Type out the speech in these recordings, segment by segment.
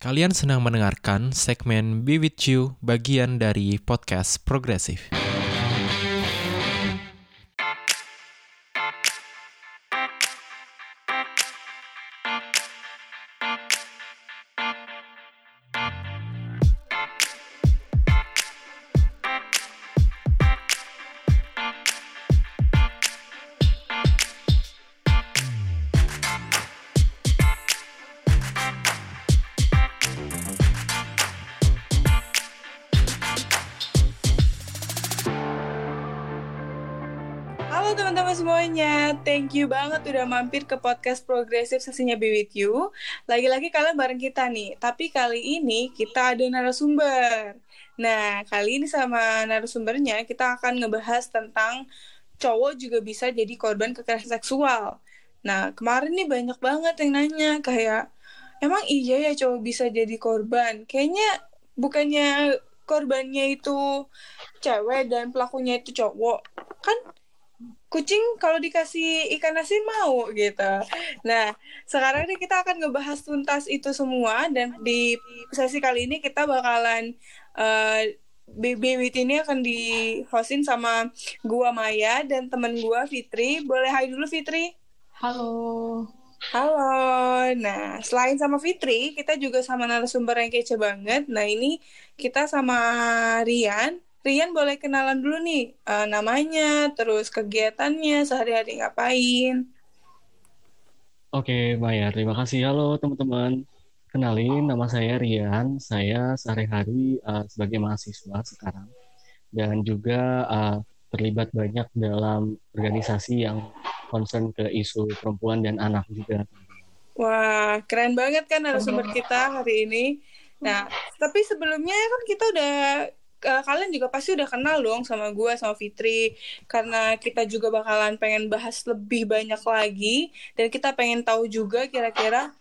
Kalian sedang mendengarkan segmen Be With You bagian dari podcast Progresif. You banget udah mampir ke podcast progresif sesinya Be With You. Lagi-lagi kalian bareng kita nih, tapi kali ini kita ada narasumber. Nah, kali ini sama narasumbernya kita akan ngebahas tentang cowok juga bisa jadi korban kekerasan seksual. Nah, kemarin nih banyak banget yang nanya kayak, emang iya ya cowok bisa jadi korban? Kayaknya bukannya korbannya itu cewek dan pelakunya itu cowok. Kan kucing kalau dikasih ikan asin mau gitu. Nah, sekarang ini kita akan ngebahas tuntas itu semua dan di sesi kali ini kita bakalan uh, BB Wit ini akan di hostin sama gua Maya dan temen gua Fitri. Boleh hai dulu Fitri? Halo. Halo. Nah, selain sama Fitri, kita juga sama narasumber yang kece banget. Nah, ini kita sama Rian. Rian boleh kenalan dulu nih uh, namanya, terus kegiatannya, sehari-hari ngapain. Oke, Maya. Terima kasih. Halo teman-teman. Kenalin, nama saya Rian. Saya sehari-hari uh, sebagai mahasiswa sekarang. Dan juga uh, terlibat banyak dalam organisasi yang concern ke isu perempuan dan anak juga. Wah, keren banget kan narasumber kita hari ini. Nah, tapi sebelumnya kan kita udah uh, kalian juga pasti udah kenal dong sama gue sama Fitri. Karena kita juga bakalan pengen bahas lebih banyak lagi. Dan kita pengen tahu juga kira-kira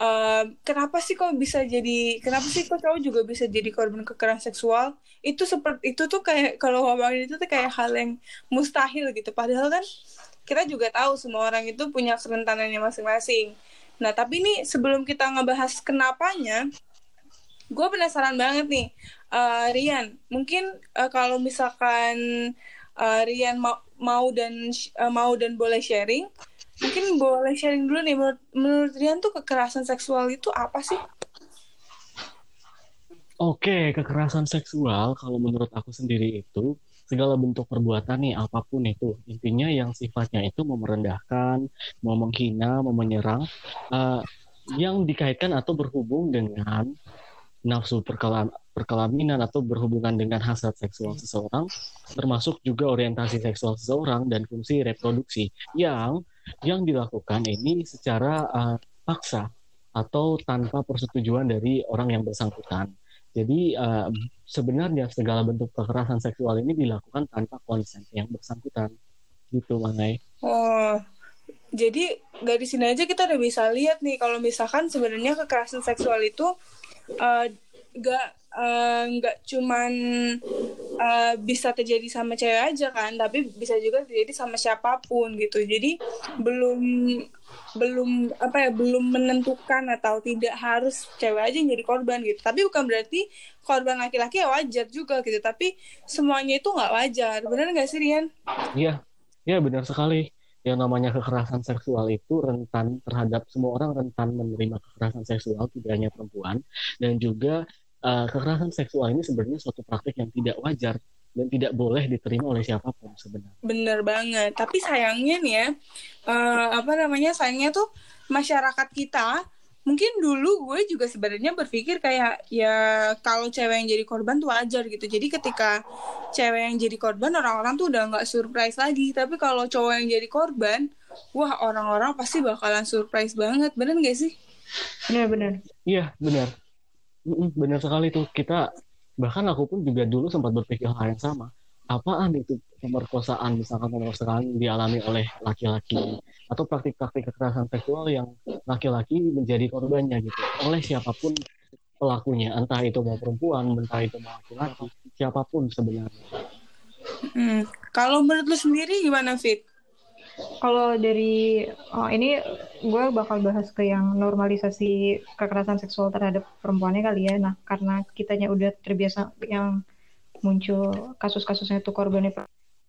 uh, kenapa sih kok bisa jadi kenapa sih kok cowok juga bisa jadi korban kekerasan seksual? Itu seperti itu tuh kayak kalau ngomongin itu tuh kayak hal yang mustahil gitu. Padahal kan kita juga tahu semua orang itu punya kerentanannya masing-masing. Nah tapi nih sebelum kita ngebahas kenapanya gue penasaran banget nih uh, Rian mungkin uh, kalau misalkan uh, Rian mau mau dan uh, mau dan boleh sharing mungkin boleh sharing dulu nih menurut, menurut Rian tuh kekerasan seksual itu apa sih? Oke, kekerasan seksual kalau menurut aku sendiri itu segala bentuk perbuatan nih apa pun itu intinya yang sifatnya itu mau merendahkan, mau menghina, mau menyerang uh, yang dikaitkan atau berhubung dengan nafsu perkelam, perkelaminan atau berhubungan dengan hasrat seksual seseorang, termasuk juga orientasi seksual seseorang dan fungsi reproduksi yang yang dilakukan ini secara uh, paksa atau tanpa persetujuan dari orang yang bersangkutan. Jadi uh, sebenarnya segala bentuk kekerasan seksual ini dilakukan tanpa konsen yang bersangkutan. Gitu, Mangai. Oh, jadi dari sini aja kita udah bisa lihat nih kalau misalkan sebenarnya kekerasan seksual itu uh, gak nggak uh, cuman uh, bisa terjadi sama cewek aja kan tapi bisa juga terjadi sama siapa pun gitu. Jadi belum belum apa ya belum menentukan atau tidak harus cewek aja yang jadi korban gitu. Tapi bukan berarti korban laki-laki ya wajar juga gitu tapi semuanya itu nggak wajar. Benar nggak sih Rian? Iya. Iya benar sekali yang namanya kekerasan seksual itu rentan terhadap semua orang rentan menerima kekerasan seksual tidak hanya perempuan dan juga uh, kekerasan seksual ini sebenarnya suatu praktik yang tidak wajar dan tidak boleh diterima oleh siapa pun sebenarnya. Bener banget. Tapi sayangnya nih ya, uh, apa namanya sayangnya tuh masyarakat kita mungkin dulu gue juga sebenarnya berpikir kayak ya kalau cewek yang jadi korban tuh wajar gitu. Jadi ketika cewek yang jadi korban orang-orang tuh udah nggak surprise lagi. Tapi kalau cowok yang jadi korban, wah orang-orang pasti bakalan surprise banget. Bener gak sih? Bener-bener. Iya bener benar sekali tuh kita bahkan aku pun juga dulu sempat berpikir hal yang sama apaan itu pemerkosaan misalkan pemerkosaan dialami oleh laki-laki atau praktik-praktik kekerasan seksual yang laki-laki menjadi korbannya gitu oleh siapa pun pelakunya entah itu mau perempuan entah itu mau laki-laki siapa pun sebenarnya hmm. kalau menurut lu sendiri gimana Fit? kalau dari oh, ini gue bakal bahas ke yang normalisasi kekerasan seksual terhadap perempuannya kali ya. Nah, karena kitanya udah terbiasa yang muncul kasus-kasusnya itu korbannya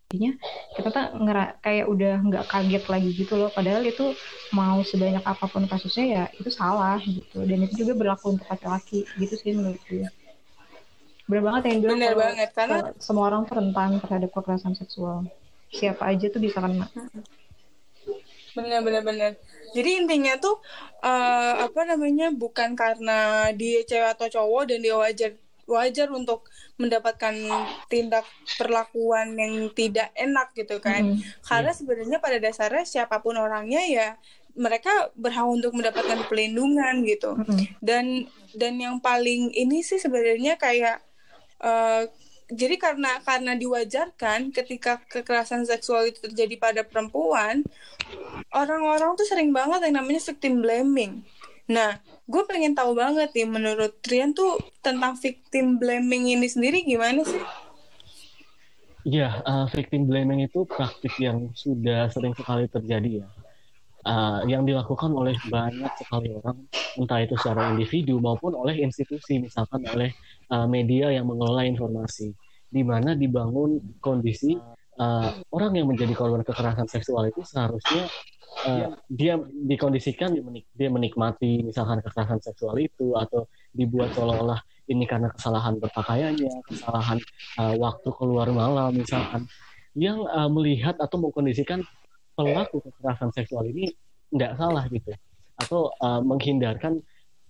jadinya kita tuh ngera kayak udah nggak kaget lagi gitu loh. Padahal itu mau sebanyak apa pun kasusnya ya itu salah gitu. Dan itu juga berlaku untuk laki-laki gitu sih menurut gue. Benar banget yang bilang Bener banget, karena- semua orang rentan terhadap kekerasan seksual. Siapa aja tuh bisa kena. Bener bener bener. Jadi intinya tuh eh, apa namanya bukan karena dia cewek atau cowok dan dia wajar wajar untuk mendapatkan tindak perlakuan yang tidak enak gitu kan. Mm, karena sebenarnya pada dasarnya siapa pun orangnya ya mereka berhak untuk mendapatkan pelindungan gitu. Mm-mm. dan dan yang paling ini sih sebenarnya kayak eh, jadi karena karena diwajarkan ketika kekerasan seksual itu terjadi pada perempuan orang-orang tuh sering banget yang namanya victim blaming nah gue pengen tahu banget nih menurut Trian tuh tentang victim blaming ini sendiri gimana sih Iya, eh, victim blaming itu praktik yang sudah sering sekali terjadi ya. Eh, yang dilakukan oleh banyak sekali orang, entah itu secara individu maupun oleh institusi, misalkan oleh eh, media yang mengelola informasi, di mana dibangun kondisi eh, orang yang menjadi korban kekerasan seksual itu seharusnya eh, dia dikondisikan dia menik- dia menikmati misalkan kekerasan seksual itu atau dibuat seolah-olah ini karena kesalahan berpakaiannya, kesalahan uh, waktu keluar malam misalkan. Yang uh, melihat atau mengkondisikan pelaku kekerasan seksual ini tidak salah gitu. Atau uh, menghindarkan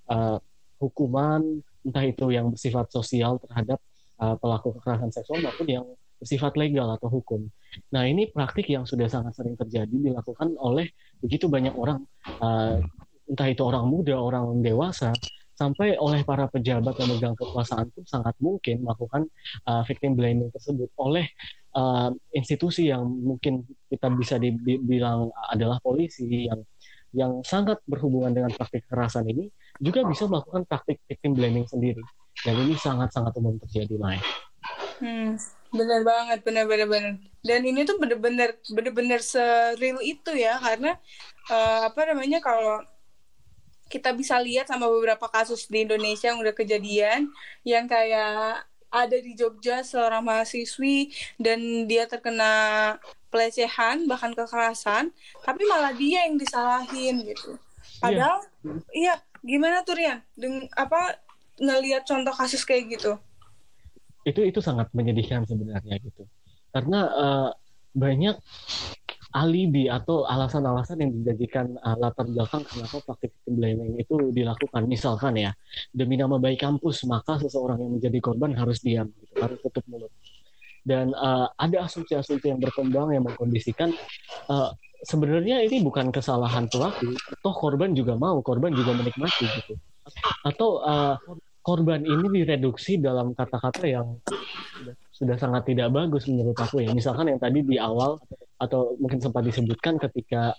uh, hukuman entah itu yang bersifat sosial terhadap uh, pelaku kekerasan seksual maupun yang bersifat legal atau hukum. Nah ini praktik yang sudah sangat sering terjadi dilakukan oleh begitu banyak orang uh, entah itu orang muda, orang dewasa sampai oleh para pejabat yang memegang kekuasaan pun sangat mungkin melakukan uh, victim blaming tersebut oleh uh, institusi yang mungkin kita bisa dibilang adalah polisi yang yang sangat berhubungan dengan praktik kekerasan ini juga bisa melakukan praktik victim blaming sendiri dan ini sangat-sangat umum terjadi Mai. Hmm, bener banget, bener bener bener. Dan ini tuh bener-bener bener-bener seril itu ya, karena eh, apa namanya kalau kita bisa lihat sama beberapa kasus di Indonesia yang udah kejadian, yang kayak ada di Jogja seorang mahasiswi dan dia terkena pelecehan bahkan kekerasan, tapi malah dia yang disalahin gitu. Padahal, iya, gimana tuh Rian? Deng apa ngelihat contoh kasus kayak gitu? Itu itu sangat menyedihkan sebenarnya gitu. Karena uh, banyak alibi atau alasan-alasan yang dijadikan uh, latar belakang kenapa praktik blaming itu dilakukan. Misalkan ya demi nama baik kampus maka seseorang yang menjadi korban harus diam gitu, harus tutup mulut. Dan uh, ada asumsi-asumsi yang berkembang yang mengkondisikan uh, sebenarnya ini bukan kesalahan pelaku. Toh korban juga mau korban juga menikmati gitu. Atau uh, korban ini direduksi dalam kata-kata yang sudah, sangat tidak bagus menurut aku ya. Misalkan yang tadi di awal atau mungkin sempat disebutkan ketika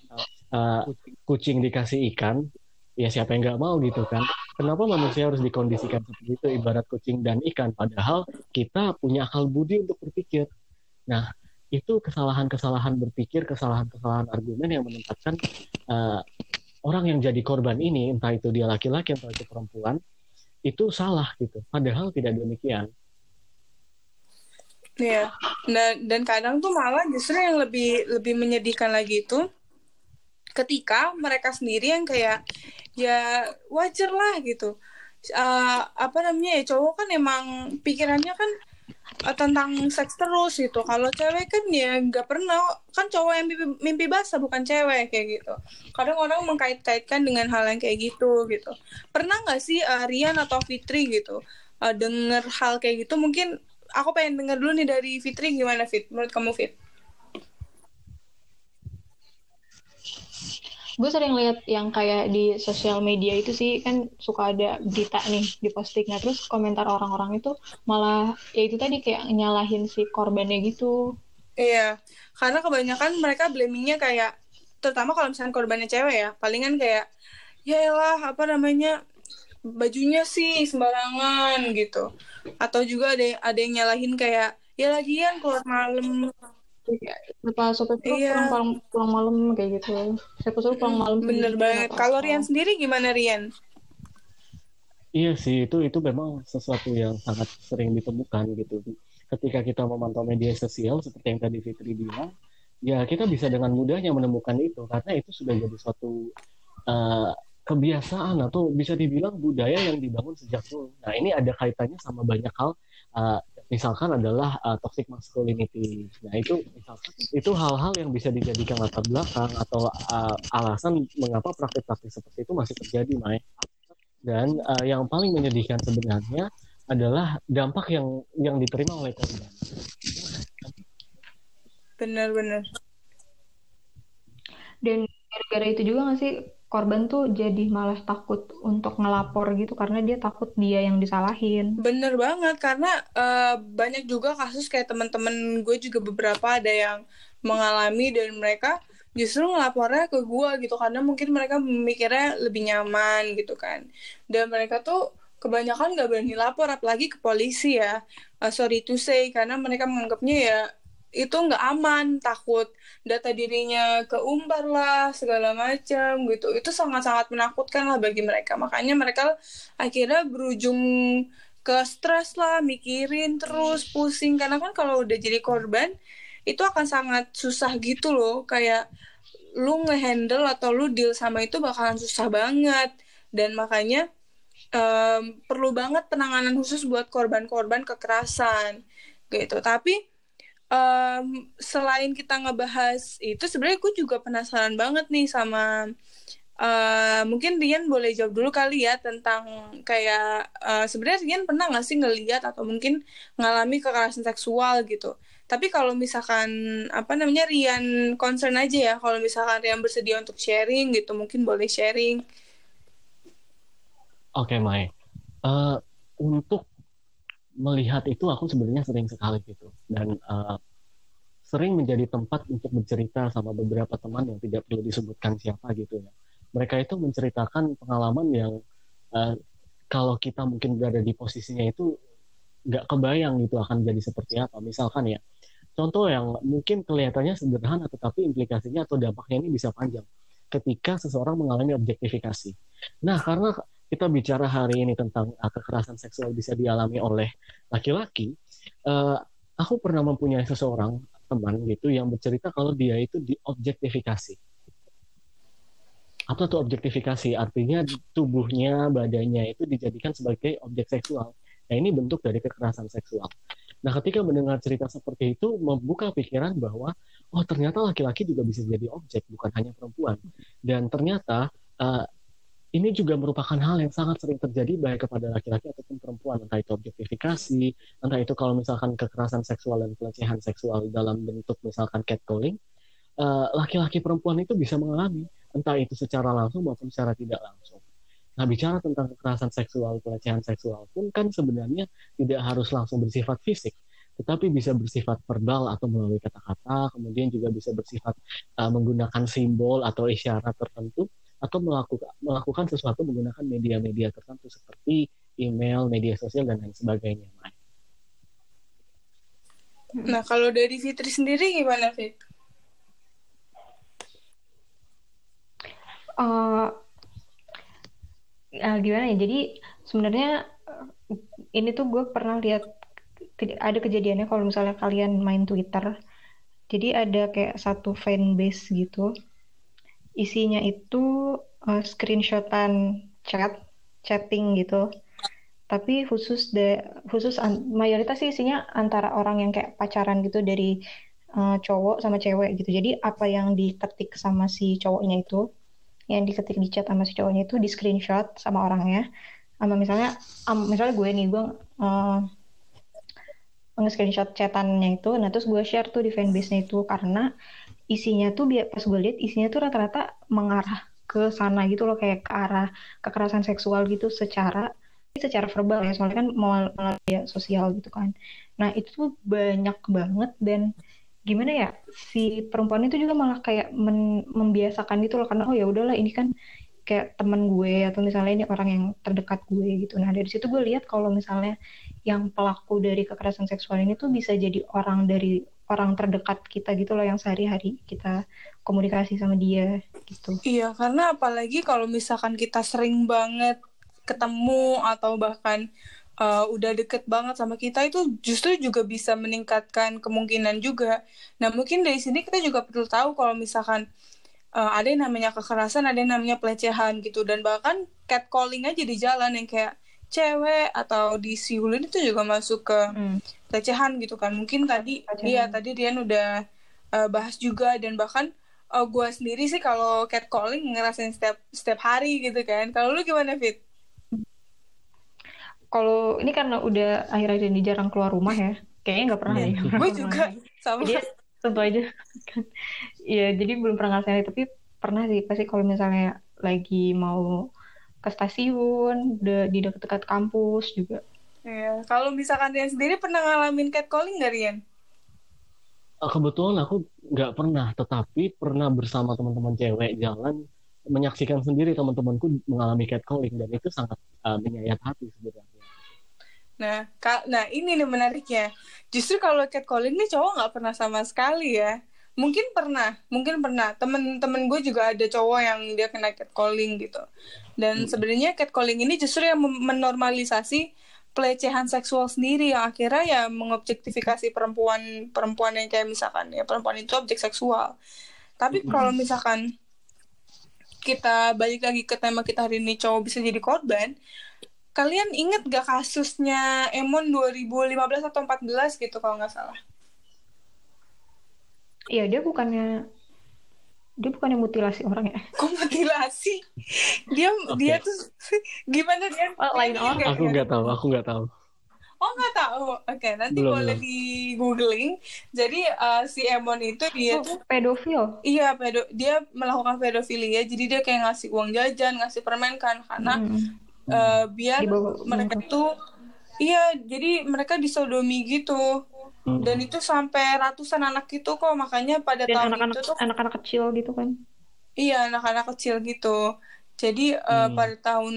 uh, kucing dikasih ikan, ya siapa yang nggak mau gitu kan? Kenapa manusia harus dikondisikan seperti itu ibarat kucing dan ikan? Padahal kita punya akal budi untuk berpikir. Nah itu kesalahan-kesalahan berpikir, kesalahan-kesalahan argumen yang menempatkan uh, orang yang jadi korban ini, entah itu dia laki-laki, entah itu perempuan, itu salah gitu. Padahal tidak demikian. Iya. Dan dan kadang tuh malah justru yang lebih lebih menyedihkan lagi itu ketika mereka sendiri yang kayak ya wajar lah gitu. Uh, apa namanya ya cowok kan emang pikirannya kan tentang seks terus gitu. Kalau cewek kan ya nggak pernah kan cowok yang mimpi, mimpi basah bukan cewek kayak gitu. Kadang orang mengkait-kaitkan dengan hal yang kayak gitu gitu. Pernah nggak sih uh, Rian atau Fitri gitu uh, denger hal kayak gitu? Mungkin aku pengen denger dulu nih dari Fitri gimana Fit? Menurut kamu Fit? Gue sering lihat yang kayak di sosial media itu sih kan suka ada berita nih di posting. Nah terus komentar orang-orang itu malah ya itu tadi kayak nyalahin si korbannya gitu. Iya, karena kebanyakan mereka blamingnya kayak, terutama kalau misalnya korbannya cewek ya, palingan kayak, ya elah apa namanya bajunya sih sembarangan gitu, atau juga ada ada yang nyalahin kayak, ya lagian keluar malam Kenapa sopir truk Iya. pulang, pulang, pulang malam kayak gitu. Saya suruh pulang malam. Bener banget. Kalau. Rian sendiri gimana Rian? Iya sih, itu itu memang sesuatu yang sangat sering ditemukan gitu. Ketika kita memantau media sosial seperti yang tadi Fitri bilang, ya kita bisa dengan mudahnya menemukan itu karena itu sudah jadi suatu uh, kebiasaan atau bisa dibilang budaya yang dibangun sejak dulu. Nah ini ada kaitannya sama banyak hal. Uh, misalkan adalah uh, toxic masculinity. Nah itu misalkan itu hal-hal yang bisa dijadikan latar belakang atau uh, alasan mengapa praktik-praktik seperti itu masih terjadi, Mai. Dan uh, yang paling menyedihkan sebenarnya adalah dampak yang yang diterima oleh korban. Bener-bener. Dan gara-gara itu juga nggak sih korban tuh jadi malah takut untuk ngelapor gitu karena dia takut dia yang disalahin. Bener banget karena eh, banyak juga kasus kayak teman-teman gue juga beberapa ada yang mengalami dan mereka justru ngelapornya ke gue gitu karena mungkin mereka mikirnya lebih nyaman gitu kan dan mereka tuh kebanyakan nggak berani lapor apalagi ke polisi ya Uh, sorry to say karena mereka menganggapnya ya itu nggak aman takut data dirinya keumbar lah segala macam gitu. Itu sangat-sangat menakutkan lah bagi mereka. Makanya mereka akhirnya berujung ke stres lah mikirin terus pusing. Karena kan kalau udah jadi korban itu akan sangat susah gitu loh. Kayak lu ngehandle atau lu deal sama itu bakalan susah banget. Dan makanya em, perlu banget penanganan khusus buat korban-korban kekerasan gitu. Tapi em, selain kita ngebahas itu sebenarnya gue juga penasaran banget nih sama eh, mungkin Rian boleh jawab dulu kali ya tentang kayak eh, sebenarnya Rian pernah nggak sih ngeliat atau mungkin ngalami kekerasan seksual gitu? Tapi kalau misalkan apa namanya Rian concern aja ya kalau misalkan Rian bersedia untuk sharing gitu mungkin boleh sharing. Oke, Mai. Eh, untuk melihat itu aku sebenarnya sering sekali gitu dan eh, sering menjadi tempat untuk bercerita sama beberapa teman yang tidak perlu disebutkan siapa gitu ya. Mereka itu menceritakan pengalaman yang eh, kalau kita mungkin berada di posisinya itu nggak kebayang gitu akan jadi seperti apa. Misalkan ya, contoh yang mungkin kelihatannya sederhana tetapi implikasinya atau dampaknya ini bisa panjang. Ketika seseorang mengalami objektifikasi. Nah, karena kita bicara hari ini tentang uh, kekerasan seksual bisa dialami oleh laki-laki, uh, aku pernah mempunyai seseorang teman gitu yang bercerita kalau dia itu diobjektifikasi. Apa tuh objektifikasi? Artinya tubuhnya, badannya itu dijadikan sebagai objek seksual. Nah ini bentuk dari kekerasan seksual. Nah ketika mendengar cerita seperti itu membuka pikiran bahwa oh ternyata laki-laki juga bisa jadi objek bukan hanya perempuan. Dan ternyata uh, ini juga merupakan hal yang sangat sering terjadi baik kepada laki-laki ataupun perempuan. Entah itu objektifikasi entah itu kalau misalkan kekerasan seksual dan pelecehan seksual dalam bentuk misalkan catcalling uh, laki-laki perempuan itu bisa mengalami entah itu secara langsung maupun secara tidak langsung. Nah bicara tentang kekerasan seksual pelecehan seksual pun kan sebenarnya tidak harus langsung bersifat fisik tetapi bisa bersifat verbal atau melalui kata-kata kemudian juga bisa bersifat uh, menggunakan simbol atau isyarat tertentu atau melakukan melakukan sesuatu menggunakan media-media tertentu seperti email, media sosial dan lain sebagainya. Nah, kalau dari Fitri sendiri gimana, Fit? Uh, uh, gimana ya? Jadi sebenarnya uh, ini tuh gue pernah lihat ke- ada kejadiannya kalau misalnya kalian main Twitter. Jadi ada kayak satu fanbase gitu. Isinya itu uh, screenshotan chat, chatting gitu. Tapi khusus de khusus an- mayoritas sih isinya antara orang yang kayak pacaran gitu dari uh, cowok sama cewek gitu. Jadi apa yang diketik sama si cowoknya itu yang diketik di chat sama si cowoknya itu di screenshot sama orangnya sama misalnya um, misalnya gue nih gue uh, nge-screenshot chatannya itu nah terus gue share tuh di fanbase-nya itu karena isinya tuh biar pas gue lihat isinya tuh rata-rata mengarah ke sana gitu loh kayak ke arah kekerasan seksual gitu secara secara verbal ya. Soalnya kan melalui sosial gitu kan. Nah itu tuh banyak banget dan gimana ya si perempuan itu juga malah kayak men- membiasakan gitu loh. Karena oh ya udahlah ini kan kayak teman gue atau misalnya ini orang yang terdekat gue gitu. Nah dari situ gue lihat kalau misalnya yang pelaku dari kekerasan seksual ini tuh bisa jadi orang dari orang terdekat kita gitu loh yang sehari-hari kita komunikasi sama dia gitu. Iya, karena apalagi kalau misalkan kita sering banget ketemu atau bahkan uh, udah deket banget sama kita itu justru juga bisa meningkatkan kemungkinan juga. Nah, mungkin dari sini kita juga perlu tahu kalau misalkan uh, ada yang namanya kekerasan, ada yang namanya pelecehan gitu dan bahkan catcalling aja di jalan yang kayak cewek atau disiulin itu juga masuk ke hmm. pelecehan gitu kan. Mungkin tadi iya tadi Rian udah uh, bahas juga dan bahkan uh, gue sendiri sih kalau catcalling ngerasain setiap setiap hari gitu kan. Kalau lu gimana Fit? Kalau ini karena udah akhir-akhir ini jarang keluar rumah ya, kayaknya nggak pernah ya. gue juga sama. Jadi, tentu aja kan. Iya, jadi belum pernah ngerasain tapi pernah sih pasti kalau misalnya lagi mau ke stasiun, de di dekat-dekat kampus juga. Iya. Kalau misalkan Rian sendiri pernah ngalamin catcalling nggak Rian? Eh, kebetulan aku nggak pernah, tetapi pernah bersama teman-teman cewek jalan menyaksikan sendiri teman-temanku mengalami catcalling dan itu sangat uh, menyayat hati sebenarnya. Nah, nah ini nih menariknya. Justru kalau catcalling nih cowok nggak pernah sama sekali ya mungkin pernah mungkin pernah temen-temen gue juga ada cowok yang dia kena catcalling gitu dan hmm. sebenarnya catcalling ini justru yang menormalisasi pelecehan seksual sendiri yang akhirnya ya mengobjektifikasi perempuan perempuan yang kayak misalkan ya perempuan itu objek seksual tapi hmm. kalau misalkan kita balik lagi ke tema kita hari ini cowok bisa jadi korban kalian inget gak kasusnya Emon 2015 atau 14 gitu kalau nggak salah Iya dia bukannya dia bukannya mutilasi orang ya? Kok mutilasi? Dia okay. dia tuh gimana dia? Oh, lain orang. Aku nggak tahu, aku nggak tahu. Oh nggak tahu. Oke, okay, nanti belum, boleh belum. di googling. Jadi uh, si Emon itu dia oh, tuh pedofil. Iya, pedo dia melakukan pedofilia. Jadi dia kayak ngasih uang jajan, ngasih permen kan karena hmm. uh, biar mereka tuh iya, jadi mereka disodomi gitu. Hmm. dan itu sampai ratusan anak itu kok makanya pada dan tahun anak-anak, itu tuh anak-anak kecil gitu kan? Iya anak-anak kecil gitu. Jadi uh, hmm. pada tahun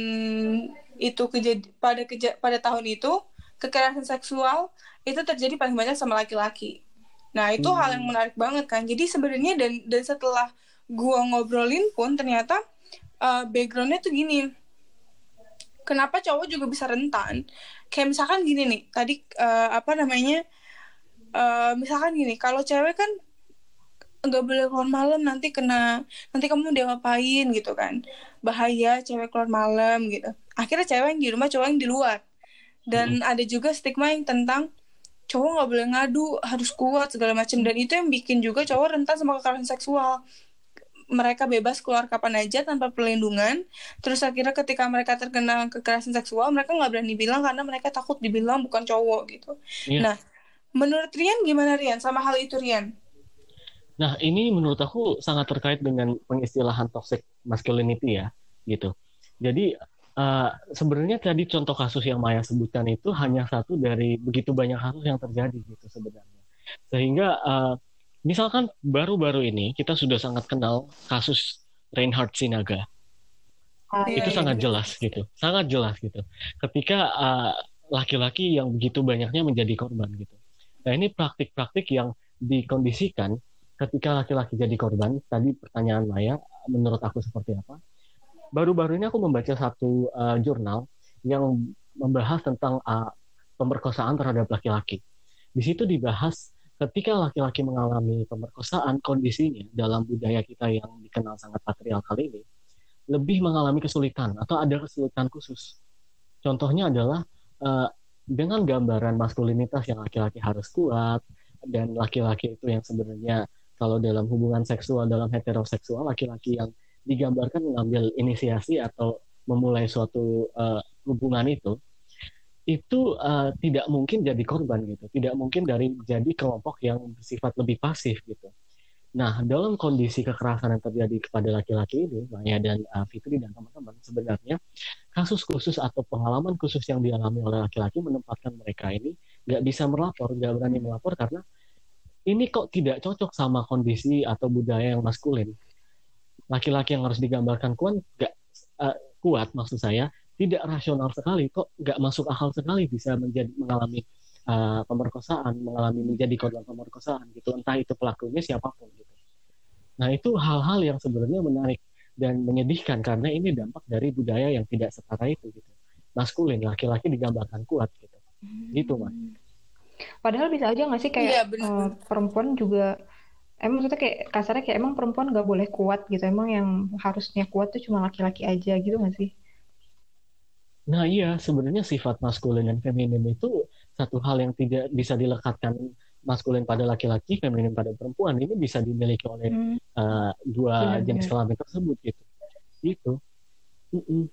itu kejadi pada keja pada tahun itu kekerasan seksual itu terjadi paling banyak sama laki-laki. Nah itu hmm. hal yang menarik banget kan. Jadi sebenarnya dan dan setelah gua ngobrolin pun ternyata uh, backgroundnya tuh gini. Kenapa cowok juga bisa rentan kayak misalkan gini nih tadi uh, apa namanya uh, misalkan gini kalau cewek kan nggak boleh keluar malam nanti kena nanti kamu dia ngapain gitu kan. Bahaya cewek keluar malam gitu. Akhirnya cewek yang di rumah cowok yang di luar. Dan hmm. ada juga stigma yang tentang cowok nggak boleh ngadu harus kuat segala macam dan itu yang bikin juga cowok rentan sama kekerasan seksual mereka bebas keluar kapan aja tanpa perlindungan terus akhirnya ketika mereka terkena kekerasan seksual mereka nggak berani bilang karena mereka takut dibilang bukan cowok gitu yeah. nah Menurut Rian gimana Rian sama hal itu Rian? Nah ini menurut aku sangat terkait dengan pengistilahan toxic masculinity ya gitu. Jadi uh, sebenarnya tadi contoh kasus yang Maya sebutkan itu hanya satu dari begitu banyak kasus yang terjadi gitu sebenarnya. Sehingga uh, misalkan baru-baru ini kita sudah sangat kenal kasus Reinhard Sinaga. Oh, itu iya, sangat iya. jelas gitu, sangat jelas gitu. Ketika uh, laki-laki yang begitu banyaknya menjadi korban gitu. Nah ini praktik-praktik yang dikondisikan ketika laki-laki jadi korban. Tadi pertanyaan Maya, menurut aku seperti apa? Baru-baru ini aku membaca satu uh, jurnal yang membahas tentang uh, pemerkosaan terhadap laki-laki. Di situ dibahas ketika laki-laki mengalami pemerkosaan, kondisinya dalam budaya kita yang dikenal sangat patriarkal ini lebih mengalami kesulitan atau ada kesulitan khusus. Contohnya adalah uh, dengan gambaran maskulinitas yang laki-laki harus kuat dan laki-laki itu yang sebenarnya kalau dalam hubungan seksual dalam heteroseksual laki-laki yang digambarkan mengambil inisiasi atau memulai suatu uh, hubungan itu itu uh, tidak mungkin jadi korban gitu tidak mungkin dari jadi kelompok yang bersifat lebih pasif gitu Nah, dalam kondisi kekerasan yang terjadi kepada laki-laki ini, Maya dan uh, Fitri dan teman-teman, sebenarnya kasus khusus atau pengalaman khusus yang dialami oleh laki-laki menempatkan mereka ini nggak bisa melapor, nggak berani melapor karena ini kok tidak cocok sama kondisi atau budaya yang maskulin. Laki-laki yang harus digambarkan kuat, nggak uh, kuat maksud saya, tidak rasional sekali, kok nggak masuk akal sekali bisa menjadi mengalami uh, pemerkosaan mengalami menjadi korban pemerkosaan gitu. Entah itu pelakunya siapa pun gitu. Nah itu hal-hal yang sebenarnya menarik dan menyedihkan karena ini dampak dari budaya yang tidak setara itu gitu. Maskulin laki-laki digambarkan kuat gitu. Gitu mas. Padahal bisa aja nggak sih kayak iya, uh, perempuan juga emang maksudnya kayak kasarnya kayak emang perempuan nggak boleh kuat gitu. Emang yang harusnya kuat tuh cuma laki-laki aja gitu nggak sih Nah iya, sebenarnya sifat maskulin dan feminim itu satu hal yang tidak bisa dilekatkan maskulin pada laki-laki, feminim pada perempuan. Ini bisa dimiliki oleh hmm. uh, dua benar, jenis kelamin tersebut gitu. Gitu. Mm -mm.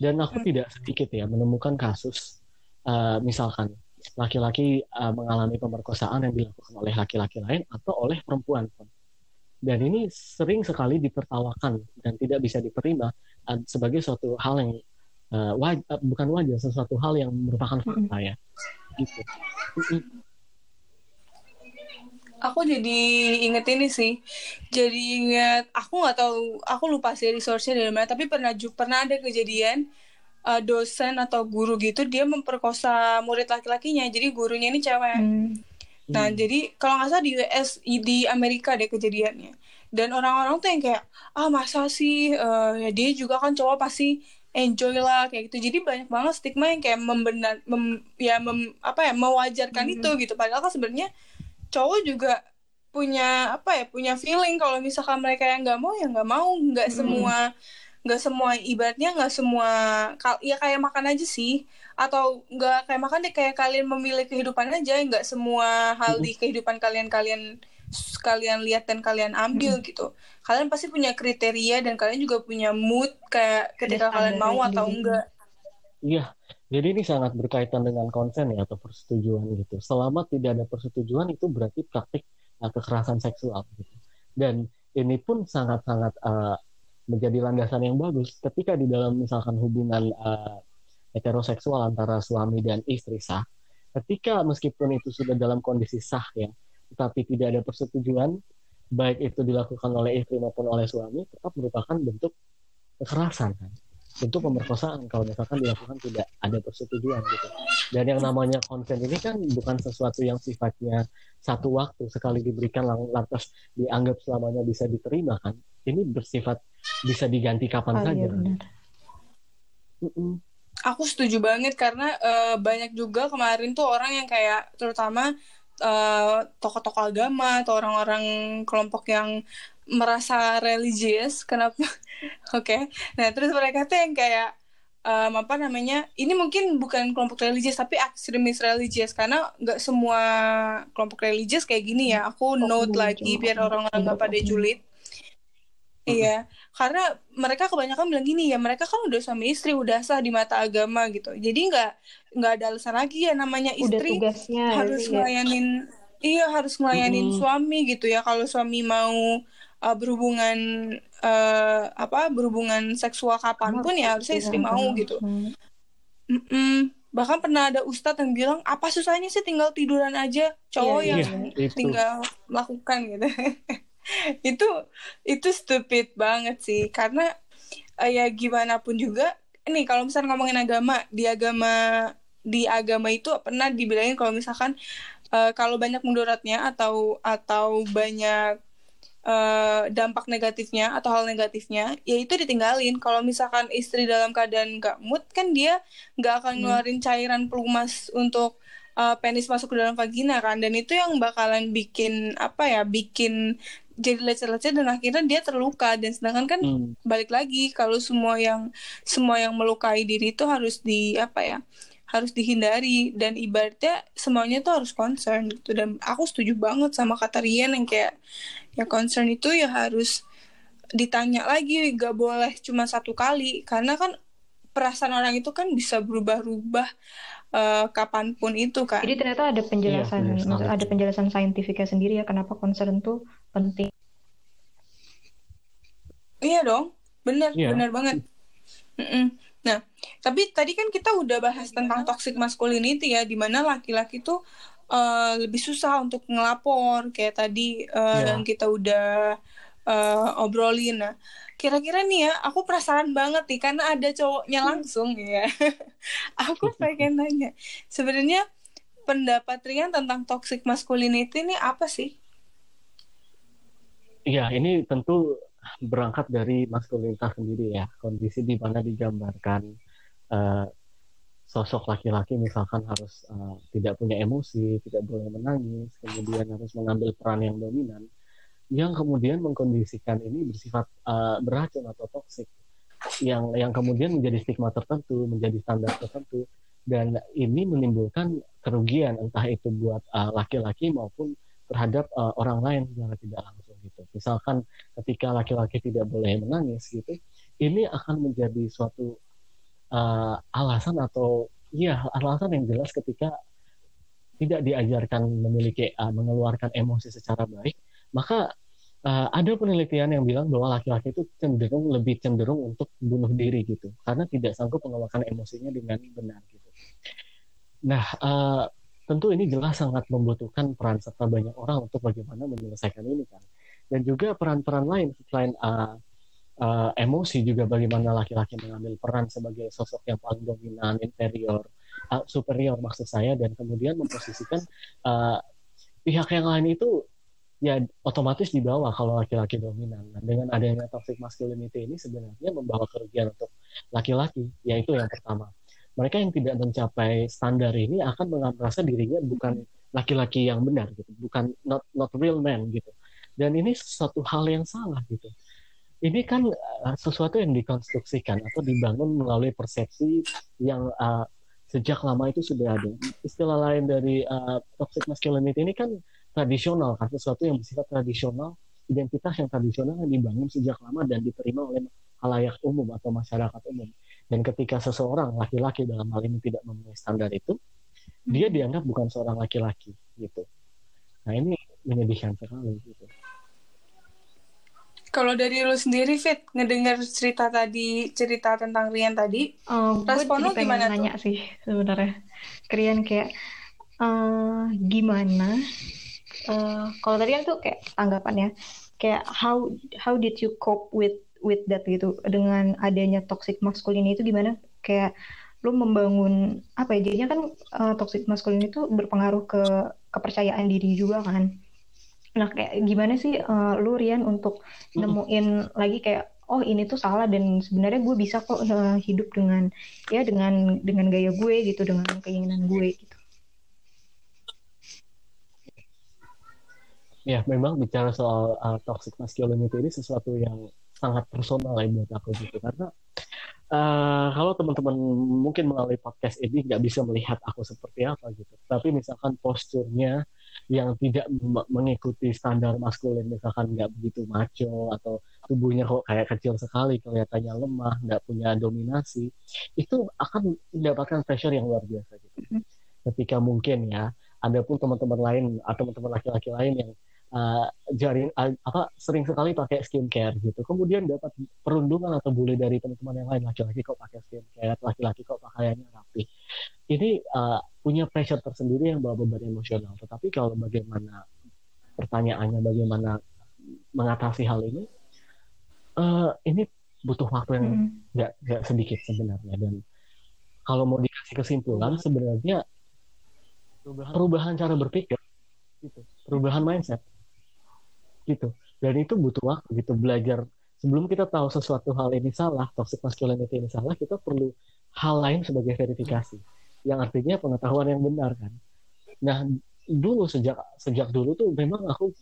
Dan aku hmm. tidak sedikit ya menemukan kasus uh, misalkan laki-laki uh, mengalami pemerkosaan yang dilakukan oleh laki-laki lain atau oleh perempuan pun. Dan ini sering sekali ditertawakan dan tidak bisa diterima uh, sebagai suatu hal yang uh, waj uh, bukan wajar sesuatu hal yang merupakan fakta ya. Gitu. Aku jadi inget ini sih. Jadi inget aku nggak tahu aku lupa sih resource-nya dari mana tapi pernah pernah ada kejadian uh, dosen atau guru gitu dia memperkosa murid laki-lakinya. Jadi gurunya ini cewek. Hmm. nah hmm. jadi kalau nggak salah di US di Amerika deh kejadiannya. Dan orang-orang tuh yang kayak ah masa sih? Uh, ya dia juga kan cowok pasti enjoy lah kayak gitu. Jadi banyak banget stigma yang kayak membenar mem, ya mem, apa ya mewajarkan mm -hmm. itu gitu. Padahal kan sebenarnya cowok juga punya apa ya punya feeling kalau misalkan mereka yang nggak mau ya nggak mau. Nggak mm -hmm. semua nggak semua ibaratnya nggak semua ya kayak makan aja sih. Atau nggak kayak makan deh kayak kalian memilih kehidupan aja. Nggak semua hal di kehidupan kalian kalian kalian lihat dan kalian ambil hmm. gitu. Kalian pasti punya kriteria dan kalian juga punya mood kayak ketika ya, kalian mau atau enggak. Iya jadi ini sangat berkaitan dengan konsen ya atau persetujuan gitu. Selama tidak ada persetujuan itu berarti praktik uh, kekerasan seksual gitu. Dan ini pun sangat-sangat uh, menjadi landasan yang bagus ketika di dalam misalkan hubungan uh, heteroseksual antara suami dan istri sah. Ketika meskipun itu sudah dalam kondisi sah ya tetapi tidak ada persetujuan baik itu dilakukan oleh istri maupun oleh suami tetap merupakan bentuk kekerasan kan? Bentuk pemerkosaan kalau misalkan dilakukan tidak ada persetujuan gitu. Dan yang namanya konsen ini kan bukan sesuatu yang sifatnya satu waktu sekali diberikan lantas dianggap selamanya bisa diterima kan? Ini bersifat bisa diganti kapan oh, saja iya aku setuju banget karena uh, banyak juga kemarin tuh orang yang kayak terutama eh, tokoh-tokoh agama atau orang-orang kelompok yang merasa religius kenapa? Oke. Okay. nah terus mereka tuh yang kayak um, apa namanya ini mungkin bukan kelompok religius tapi ekstremis religius karena nggak semua kelompok religius kayak gini ya. Aku note lagi biar orang-orang nggak pada julid Iya, karena mereka kebanyakan bilang gini ya, mereka kan udah suami istri, udah sah di mata agama gitu. Jadi nggak nggak ada alasan lagi ya namanya istri harus ya. melayanin, iya harus melayanin hmm. suami gitu ya. Kalau suami mau uh, berhubungan uh, apa berhubungan seksual kapan pun ya harusnya istri mau gitu. Mm -mm. Bahkan pernah ada ustadz yang bilang apa susahnya sih tinggal tiduran aja cowok yeah, yang yeah, tinggal melakukan gitu. itu itu stupid banget sih. Karena uh, ya gimana pun juga ini kalau misalnya ngomongin agama di agama di agama itu pernah dibilangin kalau misalkan uh, kalau banyak mudaratnya atau atau banyak uh, dampak negatifnya atau hal negatifnya ya itu ditinggalin. Kalau misalkan istri dalam keadaan gak mood kan dia nggak akan hmm. ngeluarin cairan pelumas untuk uh, penis masuk ke dalam vagina kan. Dan itu yang bakalan bikin apa ya bikin jadi lecet-lecet dan akhirnya dia terluka. Dan sedangkan kan hmm. balik lagi kalau semua yang semua yang melukai diri itu harus di apa ya harus dihindari. Dan ibaratnya semuanya tuh harus concern gitu. Dan aku setuju banget sama kata Rian yang kayak ya concern itu ya harus ditanya lagi gak boleh cuma satu kali. Karena kan perasaan orang itu kan bisa berubah-ubah uh, kapan pun itu kan. Jadi ternyata ada penjelasan, iya, ada penjelasan saintifiknya sendiri ya kenapa concern tuh penting. Iya dong, benar, iya. benar banget. Mm -mm. Nah, tapi tadi kan kita udah bahas tentang toxic masculinity ya, di mana laki-laki tuh uh, lebih susah untuk ngelapor kayak tadi uh, yeah. yang kita udah uh, obrolin. Nah, kira-kira nih ya, aku penasaran banget nih karena ada cowoknya langsung ya. aku pengen nanya, sebenarnya pendapat Rian tentang toxic masculinity ini apa sih? Iya, ini tentu berangkat dari maskulinitas sendiri ya, kondisi di mana digambarkan uh, sosok laki-laki misalkan harus uh, tidak punya emosi, tidak boleh menangis, kemudian harus mengambil peran yang dominan, yang kemudian mengkondisikan ini bersifat uh, beracun atau toksik, yang yang kemudian menjadi stigma tertentu, menjadi standar tertentu, dan ini menimbulkan kerugian entah itu buat laki-laki uh, maupun terhadap uh, orang lain secara tidak langsung gitu. Misalkan ketika laki-laki tidak boleh menangis gitu, ini akan menjadi suatu uh, alasan atau ya alasan yang jelas ketika tidak diajarkan memiliki uh, mengeluarkan emosi secara baik, maka uh, ada penelitian yang bilang bahwa laki-laki itu cenderung lebih cenderung untuk bunuh diri gitu, karena tidak sanggup mengeluarkan emosinya dengan benar gitu. Nah, uh, tentu ini jelas sangat membutuhkan peran serta banyak orang untuk bagaimana menyelesaikan ini kan dan juga peran-peran lain selain uh, uh, emosi juga bagaimana laki-laki mengambil peran sebagai sosok yang paling dominan inferior uh, superior maksud saya dan kemudian memposisikan uh, pihak yang lain itu ya otomatis di bawah kalau laki-laki dominan. Nah, dengan adanya toxic masculinity ini sebenarnya membawa kerugian untuk laki-laki, yaitu yang pertama mereka yang tidak mencapai standar ini akan merasa dirinya bukan laki-laki yang benar gitu, bukan not not real man gitu. Dan ini sesuatu hal yang salah gitu. Ini kan uh, sesuatu yang dikonstruksikan atau dibangun melalui persepsi yang uh, sejak lama itu sudah ada. Istilah lain dari uh, toxic masculinity ini kan tradisional kan sesuatu yang bersifat tradisional, identitas yang tradisional yang dibangun sejak lama dan diterima oleh halayak umum atau masyarakat umum. Dan ketika seseorang laki-laki dalam hal ini tidak memenuhi standar itu, hmm. dia dianggap bukan seorang laki-laki gitu. Nah ini menyedihkan sekali gitu. Kalau dari lu sendiri, Fit, ngedengar cerita tadi, cerita tentang Rian tadi, uh, respon lu gimana nanya tuh? sih sebenarnya. Rian kayak, uh, gimana, uh, kalau tadi kan tuh kayak tanggapannya, kayak how how did you cope with with that gitu? Dengan adanya toxic masculinity itu gimana? Kayak lu membangun apa ya jadinya kan uh, toxic masculinity itu berpengaruh ke kepercayaan diri juga kan. Nah kayak gimana sih uh, lu Rian untuk nemuin lagi kayak oh ini tuh salah dan sebenarnya gue bisa kok uh, hidup dengan ya dengan dengan gaya gue gitu dengan keinginan gue gitu ya memang bicara soal uh, toxic masculinity ini sesuatu yang sangat personal ya buat aku gitu. Karena uh, kalau teman-teman mungkin melalui podcast ini nggak bisa melihat aku seperti apa gitu. Tapi misalkan posturnya yang tidak mengikuti standar maskulin misalkan nggak begitu maco atau tubuhnya kok kayak kecil sekali kelihatannya lemah nggak punya dominasi itu akan mendapatkan pressure yang luar biasa gitu. Mm-hmm. ketika mungkin ya ada pun teman-teman lain atau teman-teman laki-laki lain yang uh, jaring uh, apa sering sekali pakai skincare gitu. Kemudian dapat perundungan atau bully dari teman-teman yang lain laki-laki kok pakai skincare, laki-laki kok pakaiannya rapi. Ini uh, punya pressure tersendiri yang bawa beban emosional. Tetapi kalau bagaimana pertanyaannya bagaimana mengatasi hal ini, uh, ini butuh waktu yang hmm. nggak mm. nggak sedikit sebenarnya dan kalau mau dikasih kesimpulan sebenarnya perubahan cara berpikir gitu perubahan mindset gitu. Dan itu butuh waktu gitu belajar. Sebelum kita tahu sesuatu hal ini salah toxic masculinity ini salah kita perlu hal lain sebagai verifikasi. Yang artinya pengetahuan yang benar kan. Nah dulu sejak sejak dulu tuh memang aku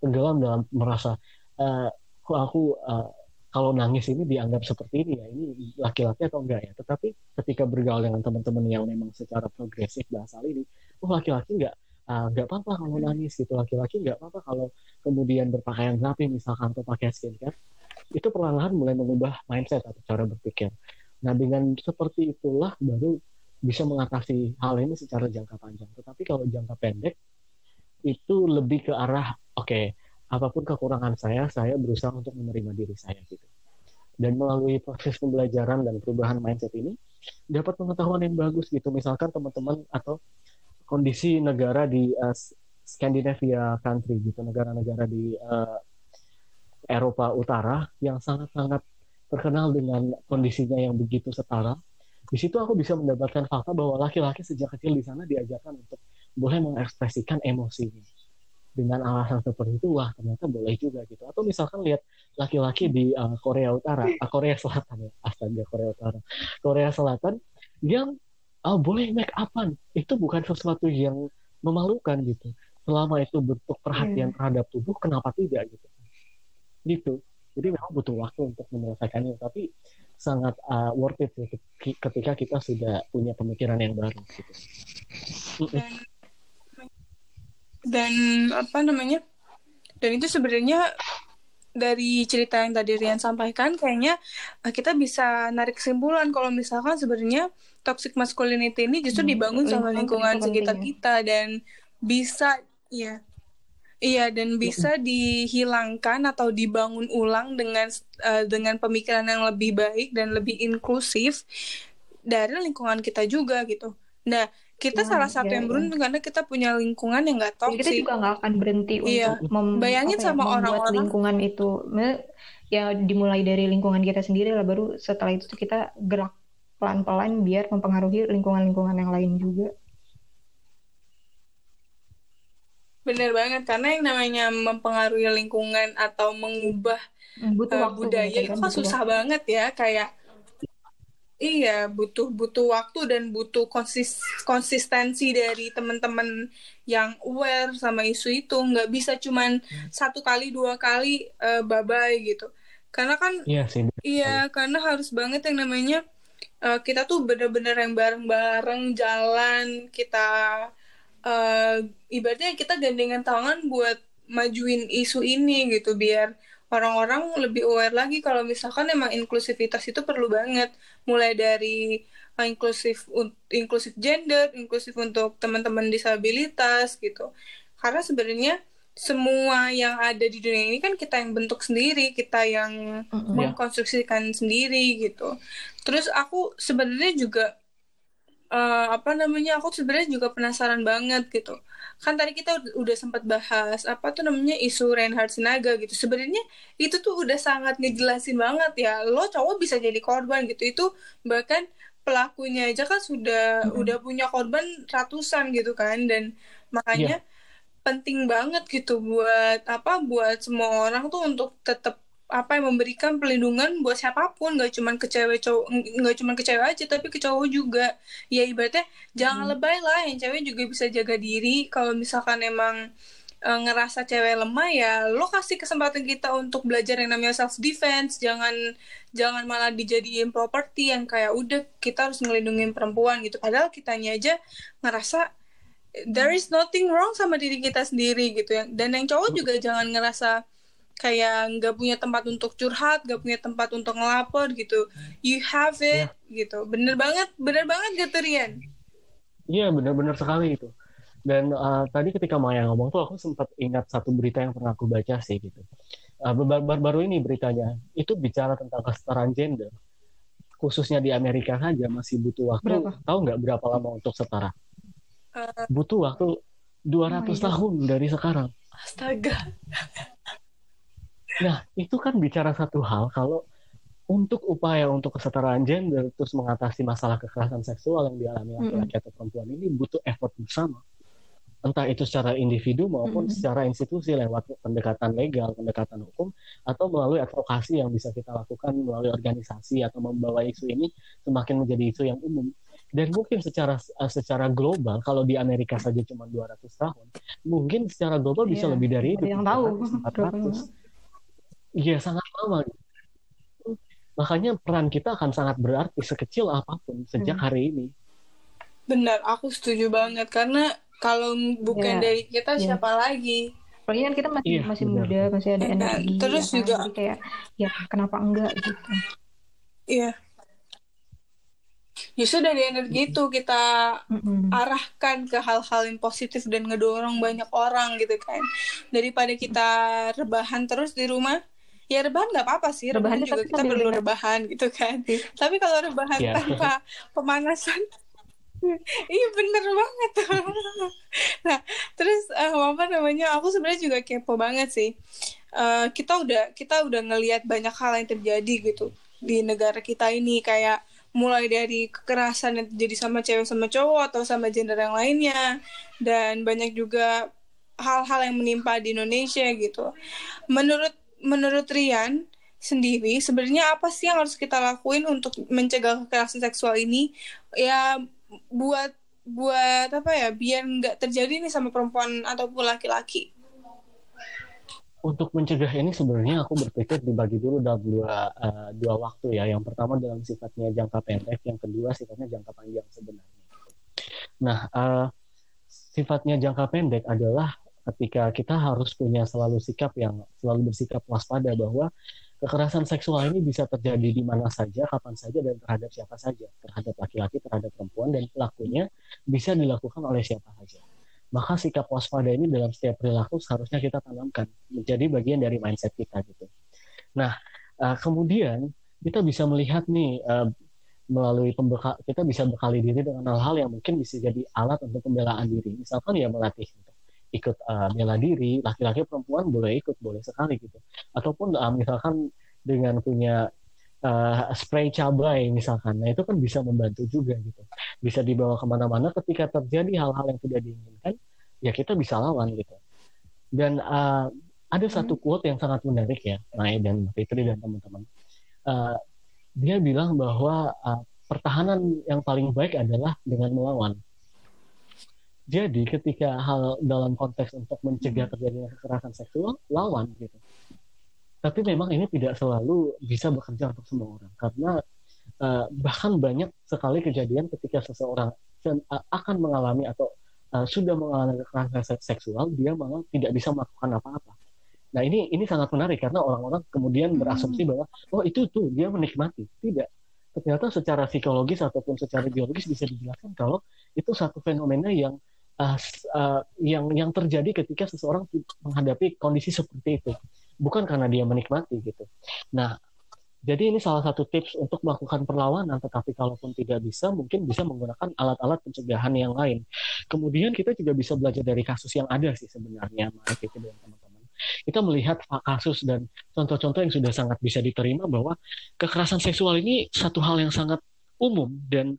tenggelam dalam merasa uh, aku uh, kalau nangis ini dianggap seperti ini ya ini laki-laki atau enggak ya? Tetapi ketika bergaul dengan teman-teman yang memang secara progresif bahasa ini oh laki-laki enggak nggak uh, apa-apa kalau nangis gitu. Laki-laki nggak apa-apa kalau kemudian berpakaian rapi misalkan atau pakai skincare itu perlahan-lahan mulai mengubah mindset atau cara berpikir. Nah dengan seperti itulah baru bisa mengatasi hal ini secara jangka panjang. Tetapi kalau jangka pendek itu lebih ke arah oke okay, apa pun kekurangan saya saya berusaha untuk menerima diri saya gitu. Dan melalui proses pembelajaran dan perubahan mindset ini dapat pengetahuan yang bagus gitu. Misalkan teman-teman atau kondisi negara di uh, Scandinavia country gitu negara-negara di uh, Eropa Utara yang sangat-sangat terkenal dengan kondisinya yang begitu setara. Di situ aku bisa mendapatkan fakta bahwa laki-laki sejak kecil di sana diajarkan untuk boleh mengekspresikan emosinya dengan alasan seperti itu wah ternyata boleh juga gitu. Atau misalkan lihat laki-laki di uh, Korea Utara uh, Korea Selatan ya astaga Korea Utara. Korea Selatan yang uh, boleh make upan. Itu bukan sesuatu yang memalukan gitu. Selama itu bentuk perhatian yeah. terhadap tubuh kenapa tidak gitu? Gitu. Jadi memang butuh waktu untuk menyelesaikannya tapi sangat uh, worth it gitu, ketika kita sudah punya pemikiran yang baru gitu. Dan apa namanya? Dan itu sebenarnya dari cerita yang tadi Rian sampaikan kayaknya eh, kita bisa narik kesimpulan kalau misalkan sebenarnya toxic masculinity ini justru hmm, dibangun sama lingkungan sekitar kita dan bisa ya iya dan bisa dihilangkan atau dibangun ulang dengan uh, dengan pemikiran yang lebih baik dan lebih inklusif dari lingkungan kita juga gitu. Nah, kita nah, salah satu ya, yang beruntung ya. karena kita punya lingkungan yang gak toxic. Kita juga gak akan berhenti iya. untuk mem bayangin ya, sama orang-orang lingkungan itu. Ya dimulai dari lingkungan kita sendiri lah baru setelah itu kita gerak pelan-pelan biar mempengaruhi lingkungan-lingkungan yang lain juga. Bener banget karena yang namanya mempengaruhi lingkungan atau mengubah butuh uh, budaya itu kan susah banget ya kayak Iya, butuh butuh waktu dan butuh konsis konsistensi dari teman-teman yang aware sama isu itu. Nggak bisa cuman hmm. satu kali dua kali uh, bye gitu. Karena kan iya sih. Iya, karena harus banget yang namanya uh, kita tuh bener-bener yang bareng-bareng jalan kita uh, ibaratnya kita gandengan tangan buat majuin isu ini gitu biar orang-orang lebih aware lagi kalau misalkan emang inklusivitas itu perlu banget. Mulai dari uh, inklusif inklusif gender inklusif untuk teman-teman disabilitas gitu. Karena sebenarnya semua yang ada di dunia ini kan kita yang bentuk sendiri kita yang mm-hmm. mengkonstruksikan sendiri gitu. Terus aku sebenarnya juga uh, apa namanya aku sebenarnya juga penasaran banget gitu kan tadi kita udah sempat bahas apa tuh namanya isu Reinhard Sinaga gitu sebenarnya itu tuh udah sangat ngejelasin banget ya lo cowok bisa jadi korban gitu itu bahkan pelakunya aja kan sudah mm -hmm. udah punya korban ratusan gitu kan dan makanya yeah. penting banget gitu buat apa buat semua orang tuh untuk tetap apa yang memberikan perlindungan buat siapa pun nggak cuma ke cewek cowok nggak cuma ke cewek aja tapi ke cowok juga. Ya ibaratnya jangan hmm. lebay lah yang cewek juga bisa jaga diri. Kalau misalkan emang e, ngerasa cewek lemah ya lo kasih kesempatan kita untuk belajar yang namanya self defense jangan jangan malah dijadiin properti yang kayak udah kita harus ngelindungin perempuan gitu. Padahal kitanya aja ngerasa there is nothing wrong sama diri kita sendiri gitu ya. Dan yang cowok juga jangan ngerasa kayak nggak punya tempat untuk curhat, nggak punya tempat untuk ngelapor gitu. You have it yeah. gitu. Bener banget, bener banget gitu Rian. Iya bener-bener sekali itu. Dan uh, tadi ketika Maya ngomong tuh aku sempat ingat satu berita yang pernah aku baca sih gitu. Uh, baru-baru ini beritanya itu bicara tentang kesetaraan gender. Khususnya di Amerika saja masih butuh waktu. Berapa? Tahu nggak berapa lama untuk setara? Uh, butuh waktu 200 oh tahun dari sekarang. Astaga. Nah, itu kan bicara satu hal kalau untuk upaya untuk kesetaraan gender terus mengatasi masalah kekerasan seksual yang dialami laki-laki mm -hmm. atau perempuan ini butuh effort bersama. Entah itu secara individu maupun mm -hmm. secara institusi lewat pendekatan legal, pendekatan hukum atau melalui advokasi yang bisa kita lakukan melalui organisasi atau membawa isu ini semakin menjadi isu yang umum. Dan mungkin secara eh, secara global kalau di Amerika saja cuma 200 tahun, mungkin secara global bisa yeah. lebih dari itu. Yang tahu. 400. Iya sangat lama. Makanya peran kita akan sangat berarti sekecil apa pun sejak hmm. hari ini. Benar, aku setuju banget karena kalau bukan ya, dari kita ya. siapa lagi? Apalagi kan kita masih iya, masih benar. muda, masih ada energi. Terus ya, juga kan? kayak ya kenapa enggak gitu. Iya. Justru dari energi itu kita arahkan ke hal-hal yang positif dan ngedorong banyak orang gitu kan. Daripada kita rebahan terus di rumah, ya rebahan nggak apa-apa sih rebahan, rebahan juga kita perlu rebahan gitu kan iya. tapi kalau rebahan yeah. tanpa pemanasan iya bener banget nah terus uh, apa namanya aku sebenarnya juga kepo banget sih uh, kita udah kita udah ngelihat banyak hal yang terjadi gitu di negara kita ini kayak mulai dari kekerasan yang terjadi sama cewek sama cowok atau sama gender yang lainnya dan banyak juga hal-hal yang menimpa di Indonesia gitu. Menurut menurut Rian sendiri sebenarnya apa sih yang harus kita lakuin untuk mencegah kekerasan seksual ini ya buat buat apa ya biar nggak terjadi nih sama perempuan ataupun laki-laki untuk mencegah ini sebenarnya aku berpikir dibagi dulu dalam dua uh, dua waktu ya. Yang pertama dalam sifatnya jangka pendek, yang kedua sifatnya jangka panjang sebenarnya. Nah, uh, sifatnya jangka pendek adalah ketika kita harus punya selalu sikap yang selalu bersikap waspada bahwa kekerasan seksual ini bisa terjadi di mana saja, kapan saja, dan terhadap siapa saja, terhadap laki-laki, terhadap perempuan, dan pelakunya bisa dilakukan oleh siapa saja maka sikap waspada ini dalam setiap perilaku seharusnya kita tanamkan menjadi bagian dari mindset kita gitu. Nah, uh, kemudian kita bisa melihat nih uh, melalui pembekal kita bisa bekali diri dengan hal-hal yang mungkin bisa jadi alat untuk pembelaan diri. Misalkan ya melatih ikut uh, bela diri, laki-laki perempuan boleh ikut, boleh sekali gitu. Ataupun uh, misalkan dengan punya uh, spray cabai misalkan, nah itu kan bisa membantu juga gitu. Bisa dibawa ke mana-mana ketika terjadi hal-hal yang tidak diinginkan, ya kita bisa lawan gitu. Dan uh, ada satu hmm. quote yang sangat menarik ya, Mai dan Fitri dan teman-teman. Uh, dia bilang bahwa uh, pertahanan yang paling baik adalah dengan melawan. Jadi ketika hal dalam konteks untuk mencegah hmm. terjadinya kekerasan seksual, lawan gitu. Tapi memang ini tidak selalu bisa bekerja untuk semua orang karena uh, bahkan banyak sekali kejadian ketika seseorang uh, akan mengalami atau uh, sudah mengalami kekerasan seksual, dia malah tidak bisa melakukan apa-apa. Nah ini ini sangat menarik karena orang-orang kemudian hmm. berasumsi bahwa oh itu tuh dia menikmati. Tidak. Ternyata secara psikologis ataupun secara biologis bisa dijelaskan kalau itu satu fenomena yang uh, uh, yang yang terjadi ketika seseorang menghadapi kondisi seperti itu bukan karena dia menikmati gitu. Nah, jadi ini salah satu tips untuk melakukan perlawanan, tetapi kalaupun tidak bisa, mungkin bisa menggunakan alat-alat pencegahan yang lain. Kemudian kita juga bisa belajar dari kasus yang ada sih sebenarnya, Mari kita dan teman-teman. Kita melihat kasus dan contoh-contoh yang sudah sangat bisa diterima bahwa kekerasan seksual ini satu hal yang sangat umum dan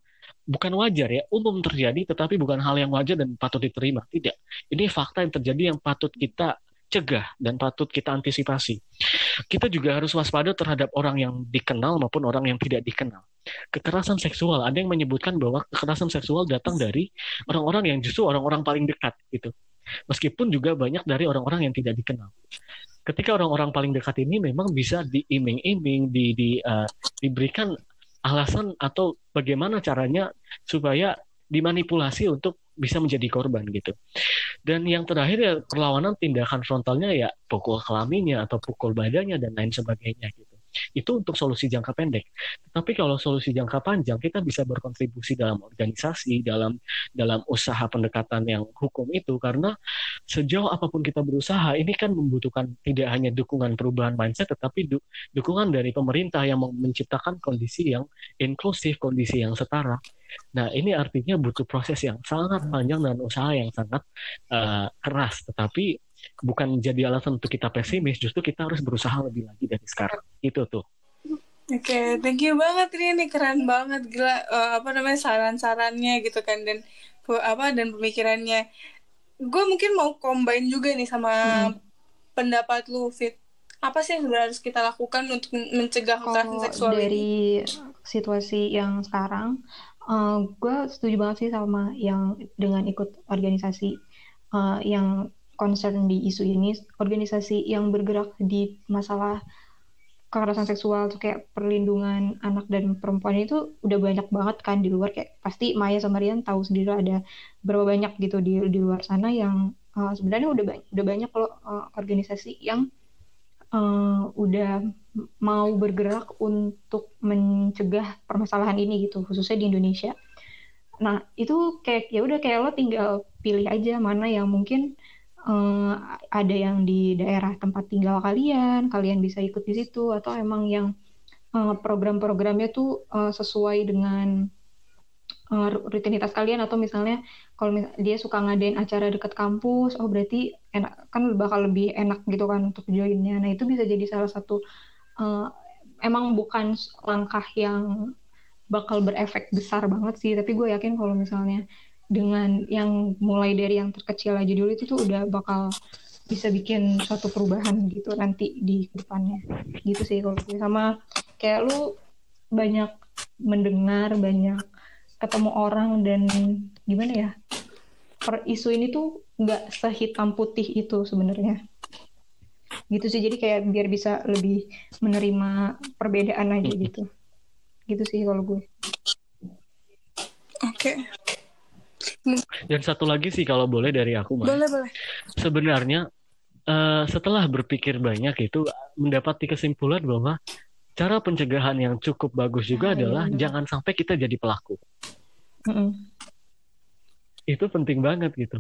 bukan wajar ya, umum terjadi, tetapi bukan hal yang wajar dan patut diterima. Tidak. Ini fakta yang terjadi yang patut kita cegah dan patut kita antisipasi. Kita juga harus waspada terhadap orang yang dikenal maupun orang yang tidak dikenal. Kekerasan seksual, ada yang menyebutkan bahwa kekerasan seksual datang dari orang-orang yang justru orang-orang paling dekat gitu. Meskipun juga banyak dari orang-orang yang tidak dikenal. Ketika orang-orang paling dekat ini memang bisa diiming-iming, di, di, uh, diberikan alasan atau bagaimana caranya supaya dimanipulasi untuk bisa menjadi korban gitu. Dan yang terakhir ya perlawanan tindakan frontalnya ya pukul kelaminnya atau pukul badannya dan lain sebagainya gitu. Itu untuk solusi jangka pendek. Tapi kalau solusi jangka panjang kita bisa berkontribusi dalam organisasi, dalam dalam usaha pendekatan yang hukum itu karena sejauh apa pun kita berusaha ini kan membutuhkan tidak hanya dukungan perubahan mindset tetapi du dukungan dari pemerintah yang menciptakan kondisi yang inklusif, kondisi yang setara Nah, ini artinya butuh proses yang sangat panjang dan usaha yang sangat uh, keras. Tetapi bukan jadi alasan untuk kita pesimis, justru kita harus berusaha lebih lagi dari sekarang. Itu tuh. Oke, okay, thank you banget ini keren banget gila uh, apa namanya saran-sarannya gitu kan dan apa dan pemikirannya. Gue mungkin mau combine juga nih sama hmm. pendapat lu Fit. Apa sih yang harus kita lakukan untuk mencegah kekerasan seksual dari ini? situasi yang sekarang uh, eh, gue setuju banget sih sama yang dengan ikut organisasi uh, yang concern di isu ini organisasi yang bergerak di masalah kekerasan seksual tuh kayak perlindungan anak dan perempuan itu udah banyak banget kan di luar. Kayak pasti Maya sama Rian tahu sendiri ada berapa banyak gitu di di luar sana yang uh, sebenarnya udah udah banyak loh uh, organisasi yang uh, udah mau bergerak untuk mencegah permasalahan ini gitu khususnya di Indonesia. Nah itu kayak ya udah kayak lo tinggal pilih aja mana yang mungkin uh, ada yang di daerah tempat tinggal kalian kalian bisa ikut di situ atau emang yang uh, program-programnya tuh uh, sesuai dengan uh, rutinitas kalian atau misalnya kalau dia suka ngadain acara dekat kampus oh berarti enak kan bakal lebih enak gitu kan untuk joinnya. Nah itu bisa jadi salah satu uh, emang bukan langkah yang bakal berefek besar banget sih tapi gue yakin kalau misalnya dengan yang mulai dari yang terkecil aja dulu itu tuh udah bakal bisa bikin suatu perubahan gitu nanti di depannya gitu sih kalau gue. Sama kayak lu banyak mendengar banyak ketemu orang dan gimana ya per isu ini tuh nggak sehitam putih itu sebenarnya. Gitu sih jadi kayak biar bisa lebih menerima perbedaan aja gitu. Gitu sih kalau gue. Oke. okay. Dan satu lagi sih kalau boleh dari aku mas. Boleh boleh. Sebenarnya uh, setelah berpikir banyak itu mendapati kesimpulan bahwa cara pencegahan yang cukup bagus juga ah, iya, adalah iya, jangan sampai kita jadi pelaku. Mm -mm. itu penting banget gitu.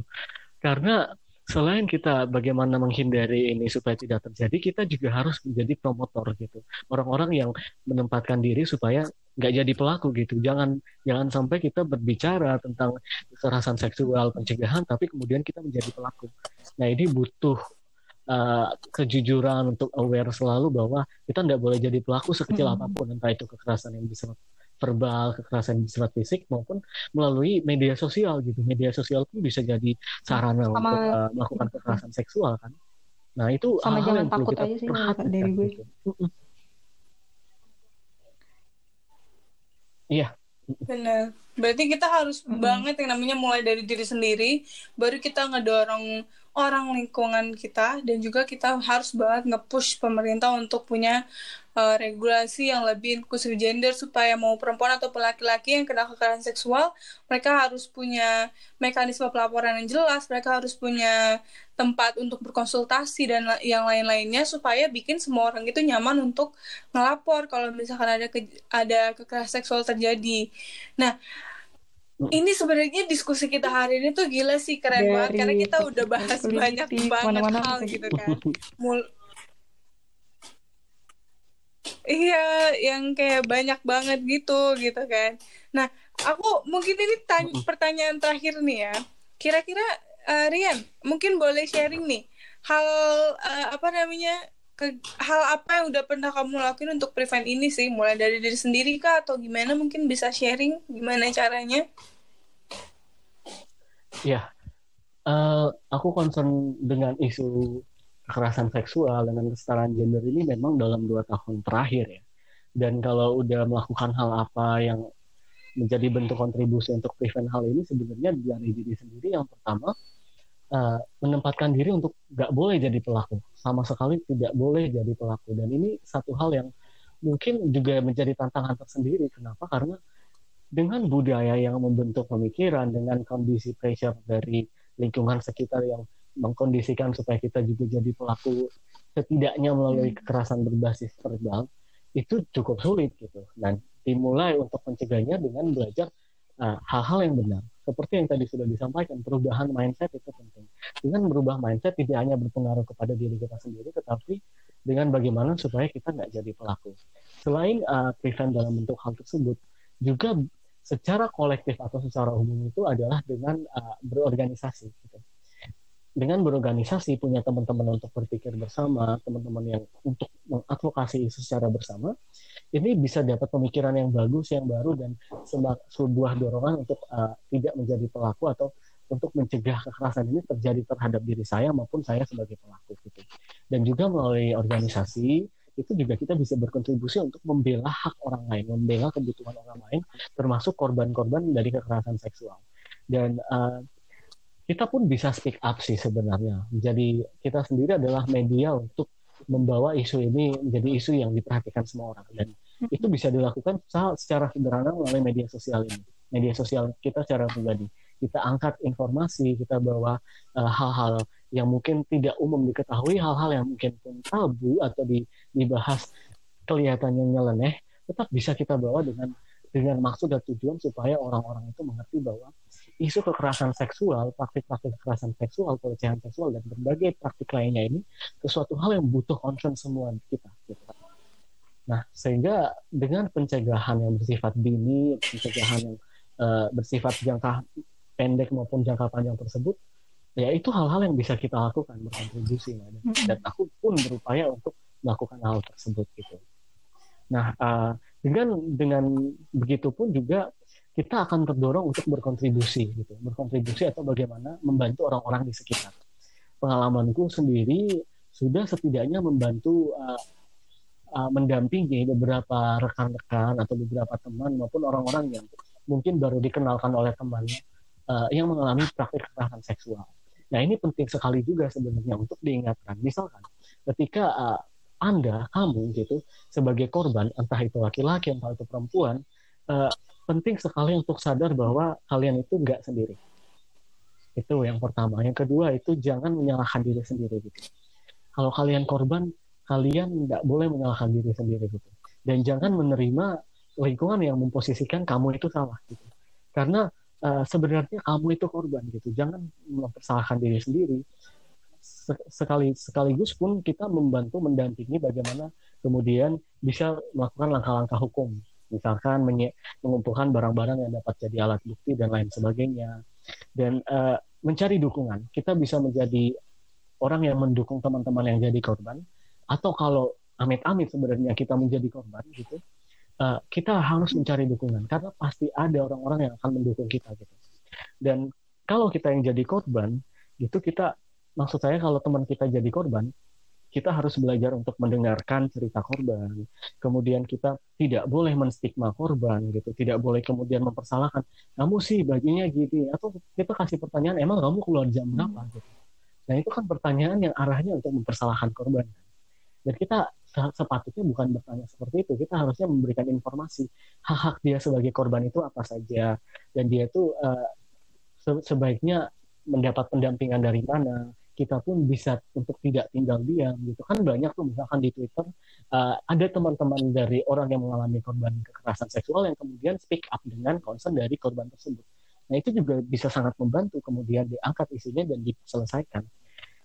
Karena selain kita bagaimana menghindari ini supaya tidak terjadi, kita juga harus menjadi promotor gitu. Orang-orang yang menempatkan diri supaya nggak jadi pelaku gitu. Jangan jangan sampai kita berbicara tentang kekerasan seksual, pencegahan, tapi kemudian kita menjadi pelaku. Nah ini butuh uh, kejujuran untuk aware selalu bahwa kita tidak boleh jadi pelaku sekecil hmm. apa pun, entah itu kekerasan yang bisa verbal, kekerasan bersifat fisik maupun melalui media sosial gitu. Media sosial pun bisa jadi sarana Sama, untuk uh, melakukan kekerasan seksual kan. Nah itu Sama hal, -hal yang perlu kita aja sih perhatikan dari gue. Gitu. Iya. Benar. Berarti kita harus mm -hmm. banget yang namanya mulai dari diri sendiri, baru kita ngedorong orang lingkungan kita dan juga kita harus banget nge-push pemerintah untuk punya uh, regulasi yang lebih inklusif gender supaya mau perempuan atau laki-laki yang kena kekerasan seksual mereka harus punya mekanisme pelaporan yang jelas mereka harus punya tempat untuk berkonsultasi dan yang lain-lainnya supaya bikin semua orang itu nyaman untuk ngelapor kalau misalkan ada ke ada kekerasan seksual terjadi. Nah ini sebenarnya diskusi kita hari ini tuh gila sih keren Dari banget karena kita udah bahas banyak banget mana -mana hal gitu kan. Mul iya, yang kayak banyak banget gitu gitu kan. Nah, aku mungkin ini tanya, pertanyaan terakhir nih ya. Kira-kira uh, Rian, mungkin boleh sharing nih hal uh, apa namanya ke, hal apa yang udah pernah kamu lakuin untuk prevent ini sih? Mulai dari diri sendiri kah? Atau gimana? Mungkin bisa sharing gimana caranya? Ya uh, aku concern dengan isu kekerasan seksual dengan kesetaraan gender ini memang dalam dua tahun terakhir ya. Dan kalau udah melakukan hal apa yang menjadi bentuk kontribusi untuk prevent hal ini sebenarnya dari diri sendiri yang pertama uh, menempatkan diri untuk nggak boleh jadi pelaku sama sekali tidak boleh jadi pelaku. Dan ini satu hal yang mungkin juga menjadi tantangan tersendiri. Kenapa? Karena dengan budaya yang membentuk pemikiran dengan kondisi pressure dari lingkungan sekitar yang mengkondisikan supaya kita juga jadi pelaku setidaknya melalui hmm. kekerasan berbasis verbal itu cukup sulit gitu. Dan dimulai untuk mencegahnya dengan belajar uh, hal-hal uh, yang benar seperti yang tadi sudah disampaikan, perubahan mindset itu penting. Dengan berubah mindset tidak hanya berpengaruh kepada diri kita sendiri, tetapi dengan bagaimana supaya kita nggak jadi pelaku. Selain uh, prevent dalam bentuk hal tersebut, juga secara kolektif atau secara umum itu adalah dengan uh, berorganisasi. Gitu. Dengan berorganisasi, punya teman-teman untuk berpikir bersama, teman-teman yang untuk mengadvokasi isu secara bersama, ini bisa dapat pemikiran yang bagus, yang baru dan sebuah dorongan untuk uh, tidak menjadi pelaku atau untuk mencegah kekerasan ini terjadi terhadap diri saya maupun saya sebagai pelaku gitu. Dan juga melalui organisasi itu juga kita bisa berkontribusi untuk membela hak orang lain, membela kebutuhan orang lain, termasuk korban-korban dari kekerasan seksual. Dan uh, kita pun bisa speak up sih sebenarnya. Jadi kita sendiri adalah media untuk membawa isu ini menjadi isu yang diperhatikan semua orang. Dan itu bisa dilakukan secara sederhana melalui media sosial ini. Media sosial kita secara pribadi. Kita angkat informasi kita bawa eh, hal-hal uh, yang mungkin tidak umum diketahui hal-hal yang mungkin pun tabu atau di, dibahas kelihatannya nyeleneh tetap bisa kita bawa dengan dengan maksud dan tujuan supaya orang-orang itu mengerti bahwa isu kekerasan seksual, praktik-praktik kekerasan seksual, pelecehan seksual, dan berbagai praktik lainnya ini sesuatu hal yang butuh concern semua kita. Gitu. Nah, sehingga dengan pencegahan yang bersifat dini, pencegahan yang uh, bersifat jangka pendek maupun jangka panjang tersebut, ya itu hal-hal yang bisa kita lakukan berkontribusi. Dan aku pun berupaya untuk melakukan hal tersebut gitu. Nah, uh, dengan dengan begitu pun juga kita akan terdorong untuk berkontribusi gitu berkontribusi atau bagaimana membantu orang-orang di sekitar pengalamanku sendiri sudah setidaknya membantu uh, uh, mendampingi beberapa rekan-rekan atau beberapa teman maupun orang-orang yang mungkin baru dikenalkan oleh teman uh, yang mengalami praktik kekerasan seksual. Nah ini penting sekali juga sebenarnya untuk diingatkan. Misalkan ketika uh, anda, kamu gitu, sebagai korban, entah itu laki-laki, entah itu perempuan, uh, penting sekali untuk sadar bahwa kalian itu nggak sendiri. Itu yang pertama. Yang kedua itu jangan menyalahkan diri sendiri gitu. Kalau kalian korban, kalian nggak boleh menyalahkan diri sendiri gitu. Dan jangan menerima lingkungan yang memposisikan kamu itu salah gitu. Karena uh, sebenarnya kamu itu korban gitu. Jangan mempersalahkan diri sendiri sekali sekaligus pun kita membantu mendampingi bagaimana kemudian bisa melakukan langkah-langkah hukum misalkan mengumpulkan barang-barang yang dapat jadi alat bukti dan lain sebagainya. Dan uh, mencari dukungan. Kita bisa menjadi orang yang mendukung teman-teman yang jadi korban. Atau kalau amit-amit sebenarnya kita menjadi korban gitu uh, kita harus mencari dukungan. Karena pasti ada orang-orang yang akan mendukung kita gitu. Dan kalau kita yang jadi korban gitu kita maksud saya kalau teman kita jadi korban, kita harus belajar untuk mendengarkan cerita korban. Kemudian kita tidak boleh menstigma korban gitu, tidak boleh kemudian mempersalahkan. Kamu sih bajunya gini atau kita kasih pertanyaan, emang kamu keluar jam berapa hmm. gitu. Nah itu kan pertanyaan yang arahnya untuk mempersalahkan korban. Dan kita sepatutnya bukan bertanya seperti itu. Kita harusnya memberikan informasi hak-hak dia sebagai korban itu apa saja dan dia itu uh, sebaiknya mendapat pendampingan dari mana, kita pun bisa untuk tidak tinggal diam gitu kan banyak tuh misalkan di Twitter uh, ada teman-teman dari orang yang mengalami korban kekerasan seksual yang kemudian speak up dengan concern dari korban tersebut. Nah itu juga bisa sangat membantu kemudian diangkat isinya dan diselesaikan.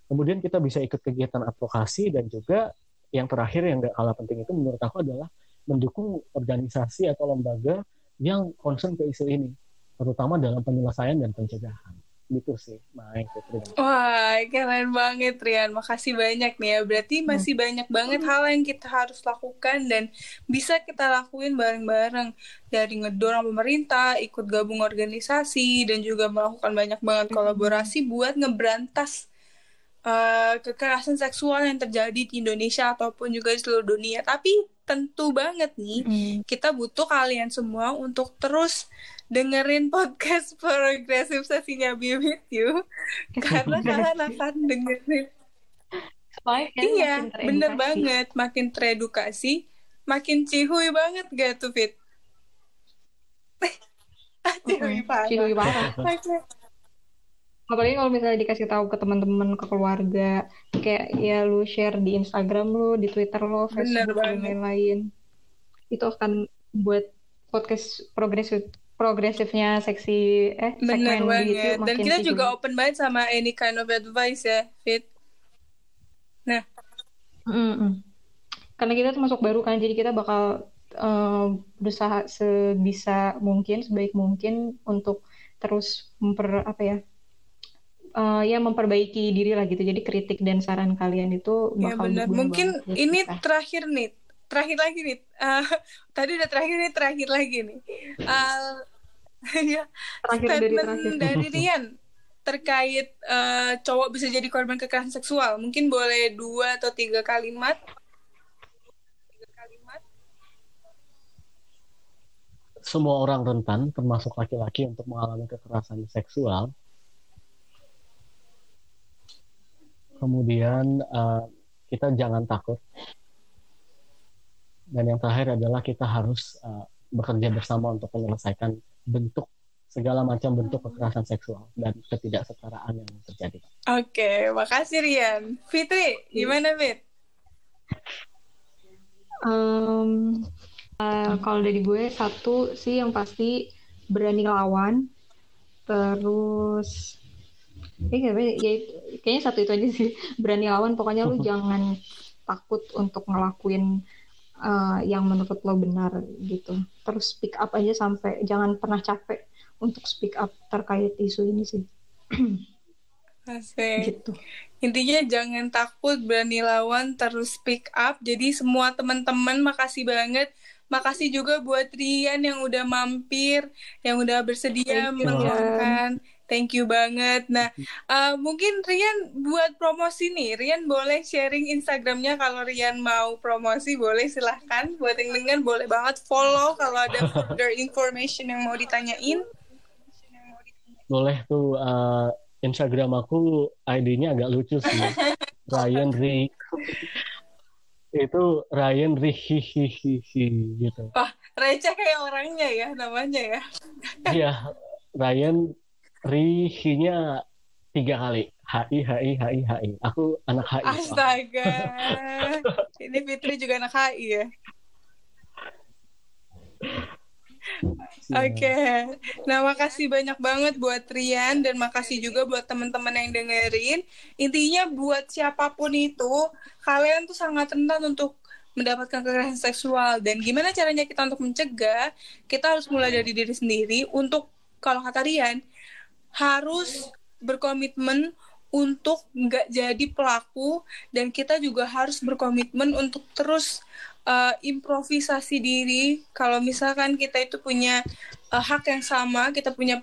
Kemudian kita bisa ikut kegiatan advokasi dan juga yang terakhir yang gak kalah penting itu menurut aku adalah mendukung organisasi atau lembaga yang concern ke isu ini, terutama dalam penyelesaian dan pencegahan gitu sih main Putri. Wah keren banget Rian, makasih banyak nih ya. Berarti hmm. masih hmm. banyak banget hal yang kita harus lakukan dan bisa kita lakuin bareng-bareng dari ngedorong pemerintah, ikut gabung organisasi dan juga melakukan banyak banget hmm. kolaborasi buat ngeberantas uh, kekerasan seksual yang terjadi di Indonesia ataupun juga di seluruh dunia. Tapi tentu banget nih hmm. kita butuh kalian semua untuk terus dengerin podcast progresif sesinya Be With You. Karena kalian akan dengerin. Iya bener banget. Makin teredukasi makin cihuy banget gak tuh Fit? Cihuy parah cihuy parah apalagi kalau misalnya dikasih tahu ke teman-teman ke keluarga kayak ya lu share di Instagram lu di Twitter lu Facebook dan lain-lain itu akan buat podcast progresif progresifnya seksi eh Bener banget. Gitu, Dan kita juga juga open banget sama any kind of advice ya, Fit. Nah. Mm -mm. Karena kita termasuk baru kan, jadi kita bakal uh, berusaha sebisa mungkin, sebaik mungkin untuk terus memper apa ya, uh, ya memperbaiki diri lah gitu. Jadi kritik dan saran kalian itu ya, bakal ya, benar. Mungkin ini kita. terakhir nih, terakhir lagi nih. Uh, tadi udah terakhir nih, terakhir lagi nih. Uh, ya statement dari, dari Rian terkait uh, cowok bisa jadi korban kekerasan seksual mungkin boleh dua atau tiga kalimat semua orang rentan termasuk laki-laki untuk mengalami kekerasan seksual kemudian uh, kita jangan takut dan yang terakhir adalah kita harus uh, bekerja bersama untuk menyelesaikan bentuk segala macam bentuk kekerasan seksual dan ketidaksetaraan yang terjadi. Oke, makasih Rian. Fitri, gimana Fit? Um, uh, kalau dari gue satu sih yang pasti berani lawan, terus eh, ya, kayaknya satu itu aja sih berani lawan. Pokoknya lu jangan takut untuk ngelakuin uh, yang menurut lo benar gitu terus speak up aja sampai jangan pernah capek untuk speak up terkait isu ini sih Asik. Gitu. Intinya jangan takut berani lawan terus speak up. Jadi semua teman-teman makasih banget makasih juga buat Rian yang udah mampir, yang udah bersedia meluangkan. Thank you banget. Nah, uh, mungkin Rian buat promosi nih. Rian boleh sharing Instagramnya kalau Rian mau promosi boleh silahkan. Buat yang dengar boleh banget follow kalau ada further information yang mau ditanyain. Boleh tuh uh, Instagram aku ID-nya agak lucu sih. Ryan Ri itu Ryan Rihihihihi gitu. Wah, receh kayak orangnya ya namanya ya. Iya, Ryan Rihinya tiga kali. HI, HI, HI, HI. Aku anak HI. Astaga. Ini Fitri juga anak HI ya. Oke, okay. nah makasih banyak banget buat Rian dan makasih juga buat teman-teman yang dengerin. Intinya buat siapa pun itu, kalian tuh sangat rentan untuk mendapatkan kekerasan seksual dan gimana caranya kita untuk mencegah? Kita harus mulai dari diri sendiri untuk kalau kata Rian harus berkomitmen untuk nggak jadi pelaku dan kita juga harus berkomitmen untuk terus uh, improvisasi diri. Kalau misalkan kita itu punya uh, hak yang sama kita punya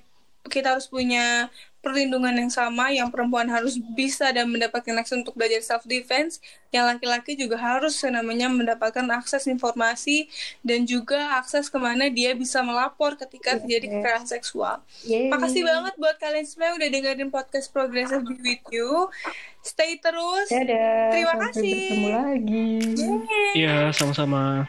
kita harus punya perlindungan yang sama yang perempuan harus bisa dan mendapatkan akses untuk belajar self defense yang laki-laki juga harus namanya mendapatkan akses informasi dan juga akses ke mana dia bisa melapor ketika yeah. terjadi kekerasan seksual. Yeah. Makasih banget buat kalian semua yang udah dengerin podcast Progressive Be With You. Stay terus. Dadah. Terima Sampai kasih. Bertemu lagi. Iya, sama-sama.